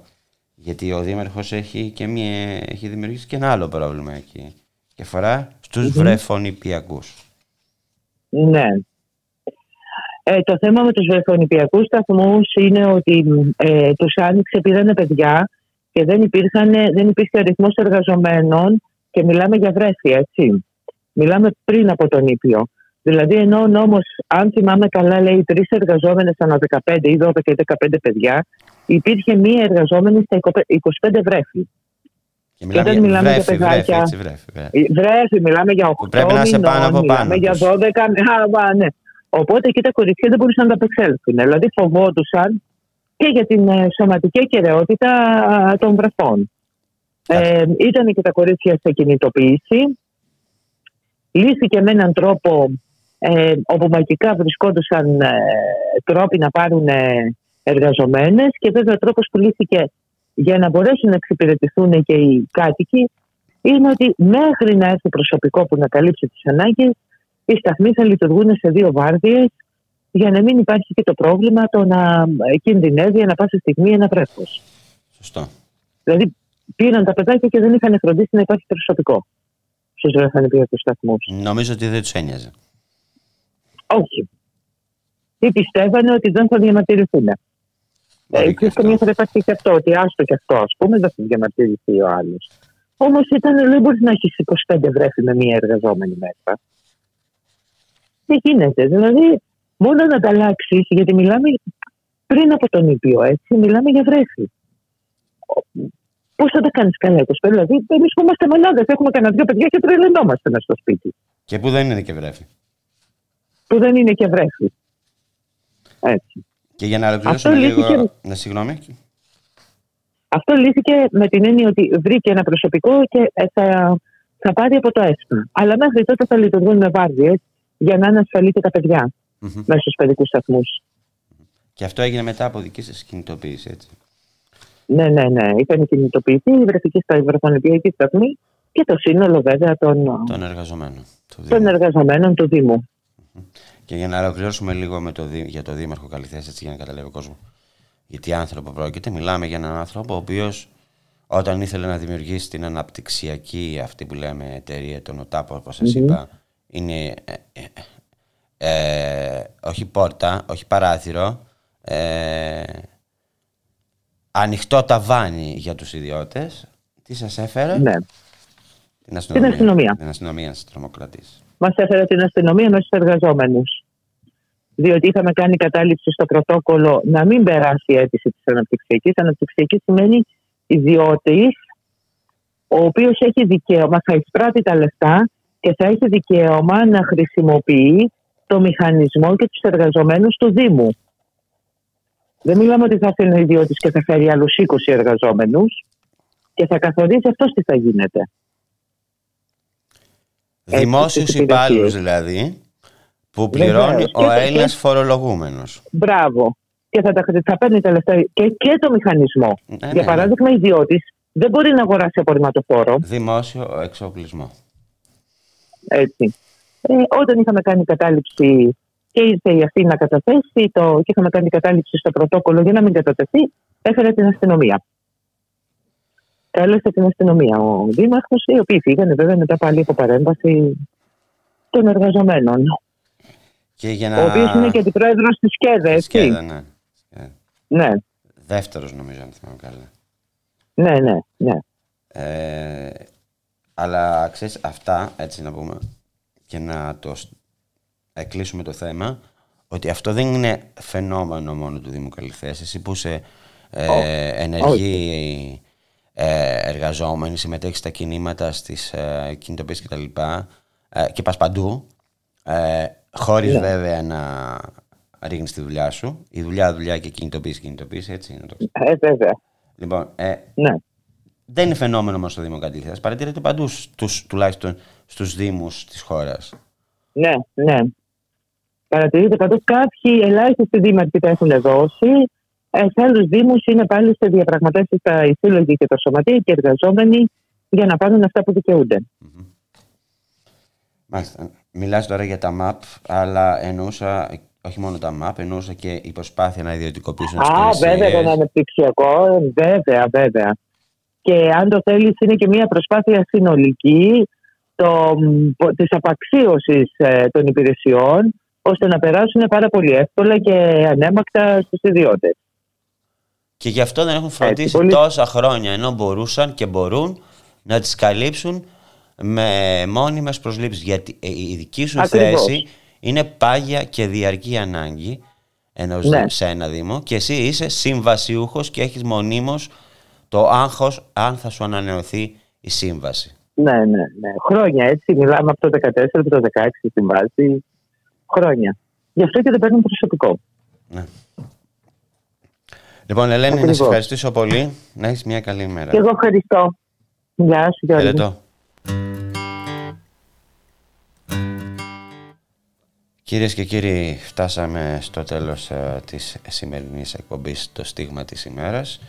Γιατί ο Δήμαρχος έχει, και μια, έχει δημιουργήσει και ένα άλλο πρόβλημα εκεί. Και αφορά στους βρεφονιπιακούς. Ναι. Ε, το θέμα με τους βρεφονιπιακούς σταθμούς είναι ότι ε, τους άνοιξε, πήρανε παιδιά και δεν, υπήρχαν, δεν υπήρχε αριθμός εργαζομένων Και μιλάμε για βρέφη, έτσι. Μιλάμε πριν από τον Ήπιο. Δηλαδή, ενώ ο νόμος, αν θυμάμαι καλά, λέει τρεις εργαζόμενες ανά 15 ή 12 ή 15 παιδιά, υπήρχε μία εργαζόμενη στα 25 βρέφη. Και μιλάμε, δεν για μιλάμε για βρέφη, παιδάκια. βρέφη, έτσι, βρέφη, βρέφη. Βρέφη, μιλάμε για 8 Που πρέπει να είσαι μηνών, πάνω από μιλάμε πάνω για τους. 12. Α, μα, ναι. Οπότε εκεί τα κοριτσιά δεν μπορούσαν να ανταπεξέλθουν. Δηλαδή φοβόντουσαν και για την ε, σωματική ακαιρεότητα α, των βρεφών. Ε, ήταν και τα κορίτσια σε κινητοποίηση. Λύθηκε με έναν τρόπο ε, όπου μαγικά βρισκόντουσαν ε, τρόποι να πάρουν ε, εργαζομένες και βέβαια ο τρόπος που λύθηκε για να μπορέσουν να εξυπηρετηθούν και οι κάτοικοι είναι ότι μέχρι να έρθει προσωπικό που να καλύψει τις ανάγκες οι σταθμοί θα λειτουργούν σε δύο βάρδιες για να μην υπάρχει και το πρόβλημα το να ε, κινδυνεύει ανά πάσα στιγμή ένα βρέφος. Σωστό. Δηλαδή πήραν τα παιδάκια και δεν είχαν φροντίσει να υπάρχει προσωπικό στους βρεφανιπιακούς σταθμούς. Νομίζω ότι δεν τους ένοιαζε. Όχι. Ή πιστεύανε ότι δεν θα διαμαρτυρηθούν. Μπορεί Ε, και και αυτό. καμία φορά υπάρχει και αυτό, ότι άστο και αυτό, ας πούμε, δεν θα διαμαρτυρηθεί ο άλλος. Όμως ήταν, δεν μπορείς να έχεις 25 βρέφη με μία εργαζόμενη μέσα. Δεν γίνεται. Δηλαδή, μόνο να τα αλλάξεις, γιατί μιλάμε πριν από τον ήπιο, έτσι, μιλάμε για βρέφη. Πώς θα τα κάνεις καλά, 25, δηλαδή, εμείς που είμαστε μονάδες, έχουμε κανένα δύο παιδιά και τρελαινόμαστε μέσα στο σπίτι. Και που δεν είναι και βρέφη. Που δεν είναι και βρέφη. Έτσι. Και για να ολοκληρώσουμε Αυτό λίγο. λύθηκε- Ναι, συγγνώμη. Αυτό λύθηκε με την έννοια ότι βρήκε ένα προσωπικό και ε, θα, θα πάρει από το ΕΣΠΑ. Αλλά μέχρι τότε θα λειτουργούν με βάρδιες για να είναι ασφαλή και τα παιδιά Μμμ. μέσα στους παιδικούς σταθμούς. Και αυτό έγινε μετά από δική σας κινητοποίηση, έτσι. Ναι, ναι, ναι. Είχαν κινητοποιηθεί οι βρεφικοί στα βρεφονιπιακοί σταθμοί και το σύνολο βέβαια των, Των εργαζομένων. του των Δήμου. εργαζομένων του Δήμου. Και για να ολοκληρώσουμε λίγο με το, Δή- για το Δήμαρχο Καλυθέας, έτσι για να καταλάβει ο κόσμος. Γιατί άνθρωπο πρόκειται, μιλάμε για έναν άνθρωπο ο οποίος όταν ήθελε να δημιουργήσει την αναπτυξιακή αυτή που λέμε εταιρεία, τον ΟΤΑΠ, όπως σας είπα, είναι ε, ε, ε, όχι πόρτα, όχι παράθυρο, ε, ανοιχτό ταβάνι για τους ιδιώτες. Τι σας έφερε; Ναι. Την αστυνομία. αστυνομία. Την αστυνομία της τρομοκρατής. Μας έφερε την αστυνομία μέσα στου εργαζόμενους. Διότι είχαμε κάνει κατάληψη στο πρωτόκολλο να μην περάσει η αίτηση της αναπτυξιακής. Αναπτυξιακή σημαίνει ιδιώτης, ο οποίος έχει δικαίωμα, θα εισπράττει τα λεφτά και θα έχει δικαίωμα να χρησιμοποιεί το μηχανισμό και τους εργαζομένους του Δήμου. Δεν μιλάμε ότι θα έρθει ο ιδιώτη και θα φέρει άλλους 20 εργαζόμενους και θα καθορίζει αυτός τι θα γίνεται. Έτσι, Δημόσιους τις υπηρεσίες. υπάλληλους δηλαδή, που πληρώνει Βεβαίως. ο Και- Έλληνας φορολογούμενος. Μπράβο. Και θα, τα, χρη- θα παίρνει τα λεφτά και, και το μηχανισμό. Ναι, Για ναι. παράδειγμα, ιδιώτης δεν μπορεί να αγοράσει απορριμματοφόρο. Δημόσιο εξοπλισμό. Έτσι. Ε, όταν είχαμε κάνει κατάληψη και ήρθε η αυτή να καταθέσει το, και είχαμε κάνει κατάληψη στο πρωτόκολλο για να μην κατατεθεί, έφερε την αστυνομία. Κάλεσε την αστυνομία ο Δήμαρχος, οι οποίοι φύγανε βέβαια μετά πάλι από παρέμβαση των εργαζομένων. Και για να... Ο οποίος είναι και αντιπρόεδρος της ΣΚΕΔΕ, έτσι. Σκέδα, ναι. Σκέδα. Ναι, Δεύτερος νομίζω, αν θυμάμαι καλά. ναι, ναι. ναι. Ε, αλλά ξέρεις αυτά, έτσι να πούμε, και να το σ- ε, κλείσουμε το θέμα, ότι αυτό δεν είναι φαινόμενο μόνο του Δήμου Καλυθέας. Εσύ που είσαι ε, ενεργή ε, εργαζόμενη, συμμετέχεις στα κινήματα, στις ε, κινητοποίησεις κτλ. Ε, και πας παντού, ε, χωρίς βέβαια να ρίχνεις τη δουλειά σου. Η δουλειά, δουλειά και κινητοποίηση, κινητοποίηση, έτσι. Να το... Ε, βέβαια. Λοιπόν, ε, Ναι. Δεν είναι φαινόμενο μόνο στο Δήμο Κατήλιας. Παρατηρείται παντού στους, τουλάχιστον στους Δήμους της χώρας. Ναι, ναι. Παρατηρείται παντού κάποιοι ελάχιστοι δήμαρχοι τα έχουν δώσει. Ε, σε άλλου Δήμους είναι πάλι σε διαπραγματεύσεις τα οι σύλλογοι και τα σωματεία και οι εργαζόμενοι για να πάρουν αυτά που δικαιούνται. Μάλιστα. Μιλάς τώρα για τα MAP, αλλά εννοούσα όχι μόνο τα MAP, εννοούσα και η προσπάθεια να ιδιωτικοποιήσουν τις Α, υπηρεσίες. βέβαια, τον αναπτυξιακό, βέβαια, βέβαια. Και αν το θέλεις, είναι και μια προσπάθεια συνολική το, της απαξίωσης ε, των υπηρεσιών, ώστε να περάσουν πάρα πολύ εύκολα και ανέμακτα στους ιδιώτες. Και γι' αυτό δεν έχουν φροντίσει πολύ- τόσα χρόνια, ενώ μπορούσαν και μπορούν να τις καλύψουν με μόνιμες προσλήψεις. Γιατί ε, η δική σου Ακριβώς. θέση είναι πάγια και διαρκή ανάγκη ενός, Ναι. σε ένα Δήμο και εσύ είσαι συμβασιούχος και έχεις μονίμως το άγχος αν θα σου ανανεωθεί η σύμβαση. Ναι, ναι, ναι. Χρόνια έτσι. Μιλάμε από το 14 και το 16 στην βάση. Χρόνια. Γι' αυτό και δεν παίρνουν προσωπικό. Ναι. Λοιπόν, Ελένη, να σε Ακριβώς. ευχαριστήσω πολύ. Να έχεις μια καλή μέρα. Και εγώ ευχαριστώ. Γεια σου, Γιώργη. Χαιρετώ. Κυρίες και κύριοι, φτάσαμε στο τέλος ε, της σημερινής εκπομπής «Το στίγμα της ημέρας».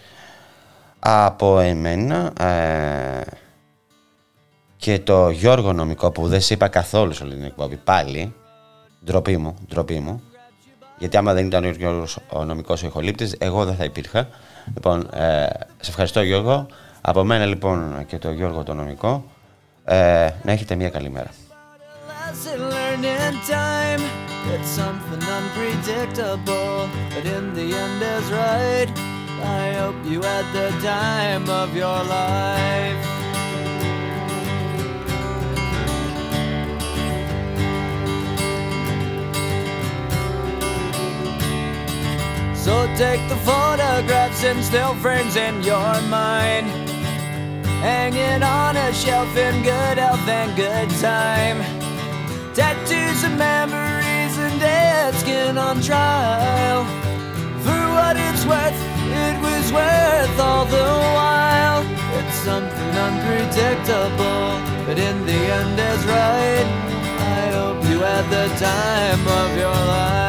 Από εμένα ε, και το Γιώργο Νομικό που δεν σε είπα καθόλου σε όλη την εκπομπή πάλι, ντροπή μου, ντροπή μου, γιατί άμα δεν ήταν ο Γιώργος ο νομικός ο ηχολήπτης, εγώ δεν θα υπήρχα. Λοιπόν, ε, σε ευχαριστώ Γιώργο. Από μένα λοιπόν και το Γιώργο το νομικό, ε, να έχετε μια καλή μέρα. lesson learned in time. It's something unpredictable, but in the end is right. I hope you had the time of your life. So take the photographs and still frames in your mind. Hanging on a shelf in good health and good time. Tattoos of memories and dead skin on trial. For what it's worth, it was worth all the while. It's something unpredictable, but in the end is right. I hope you had the time of your life.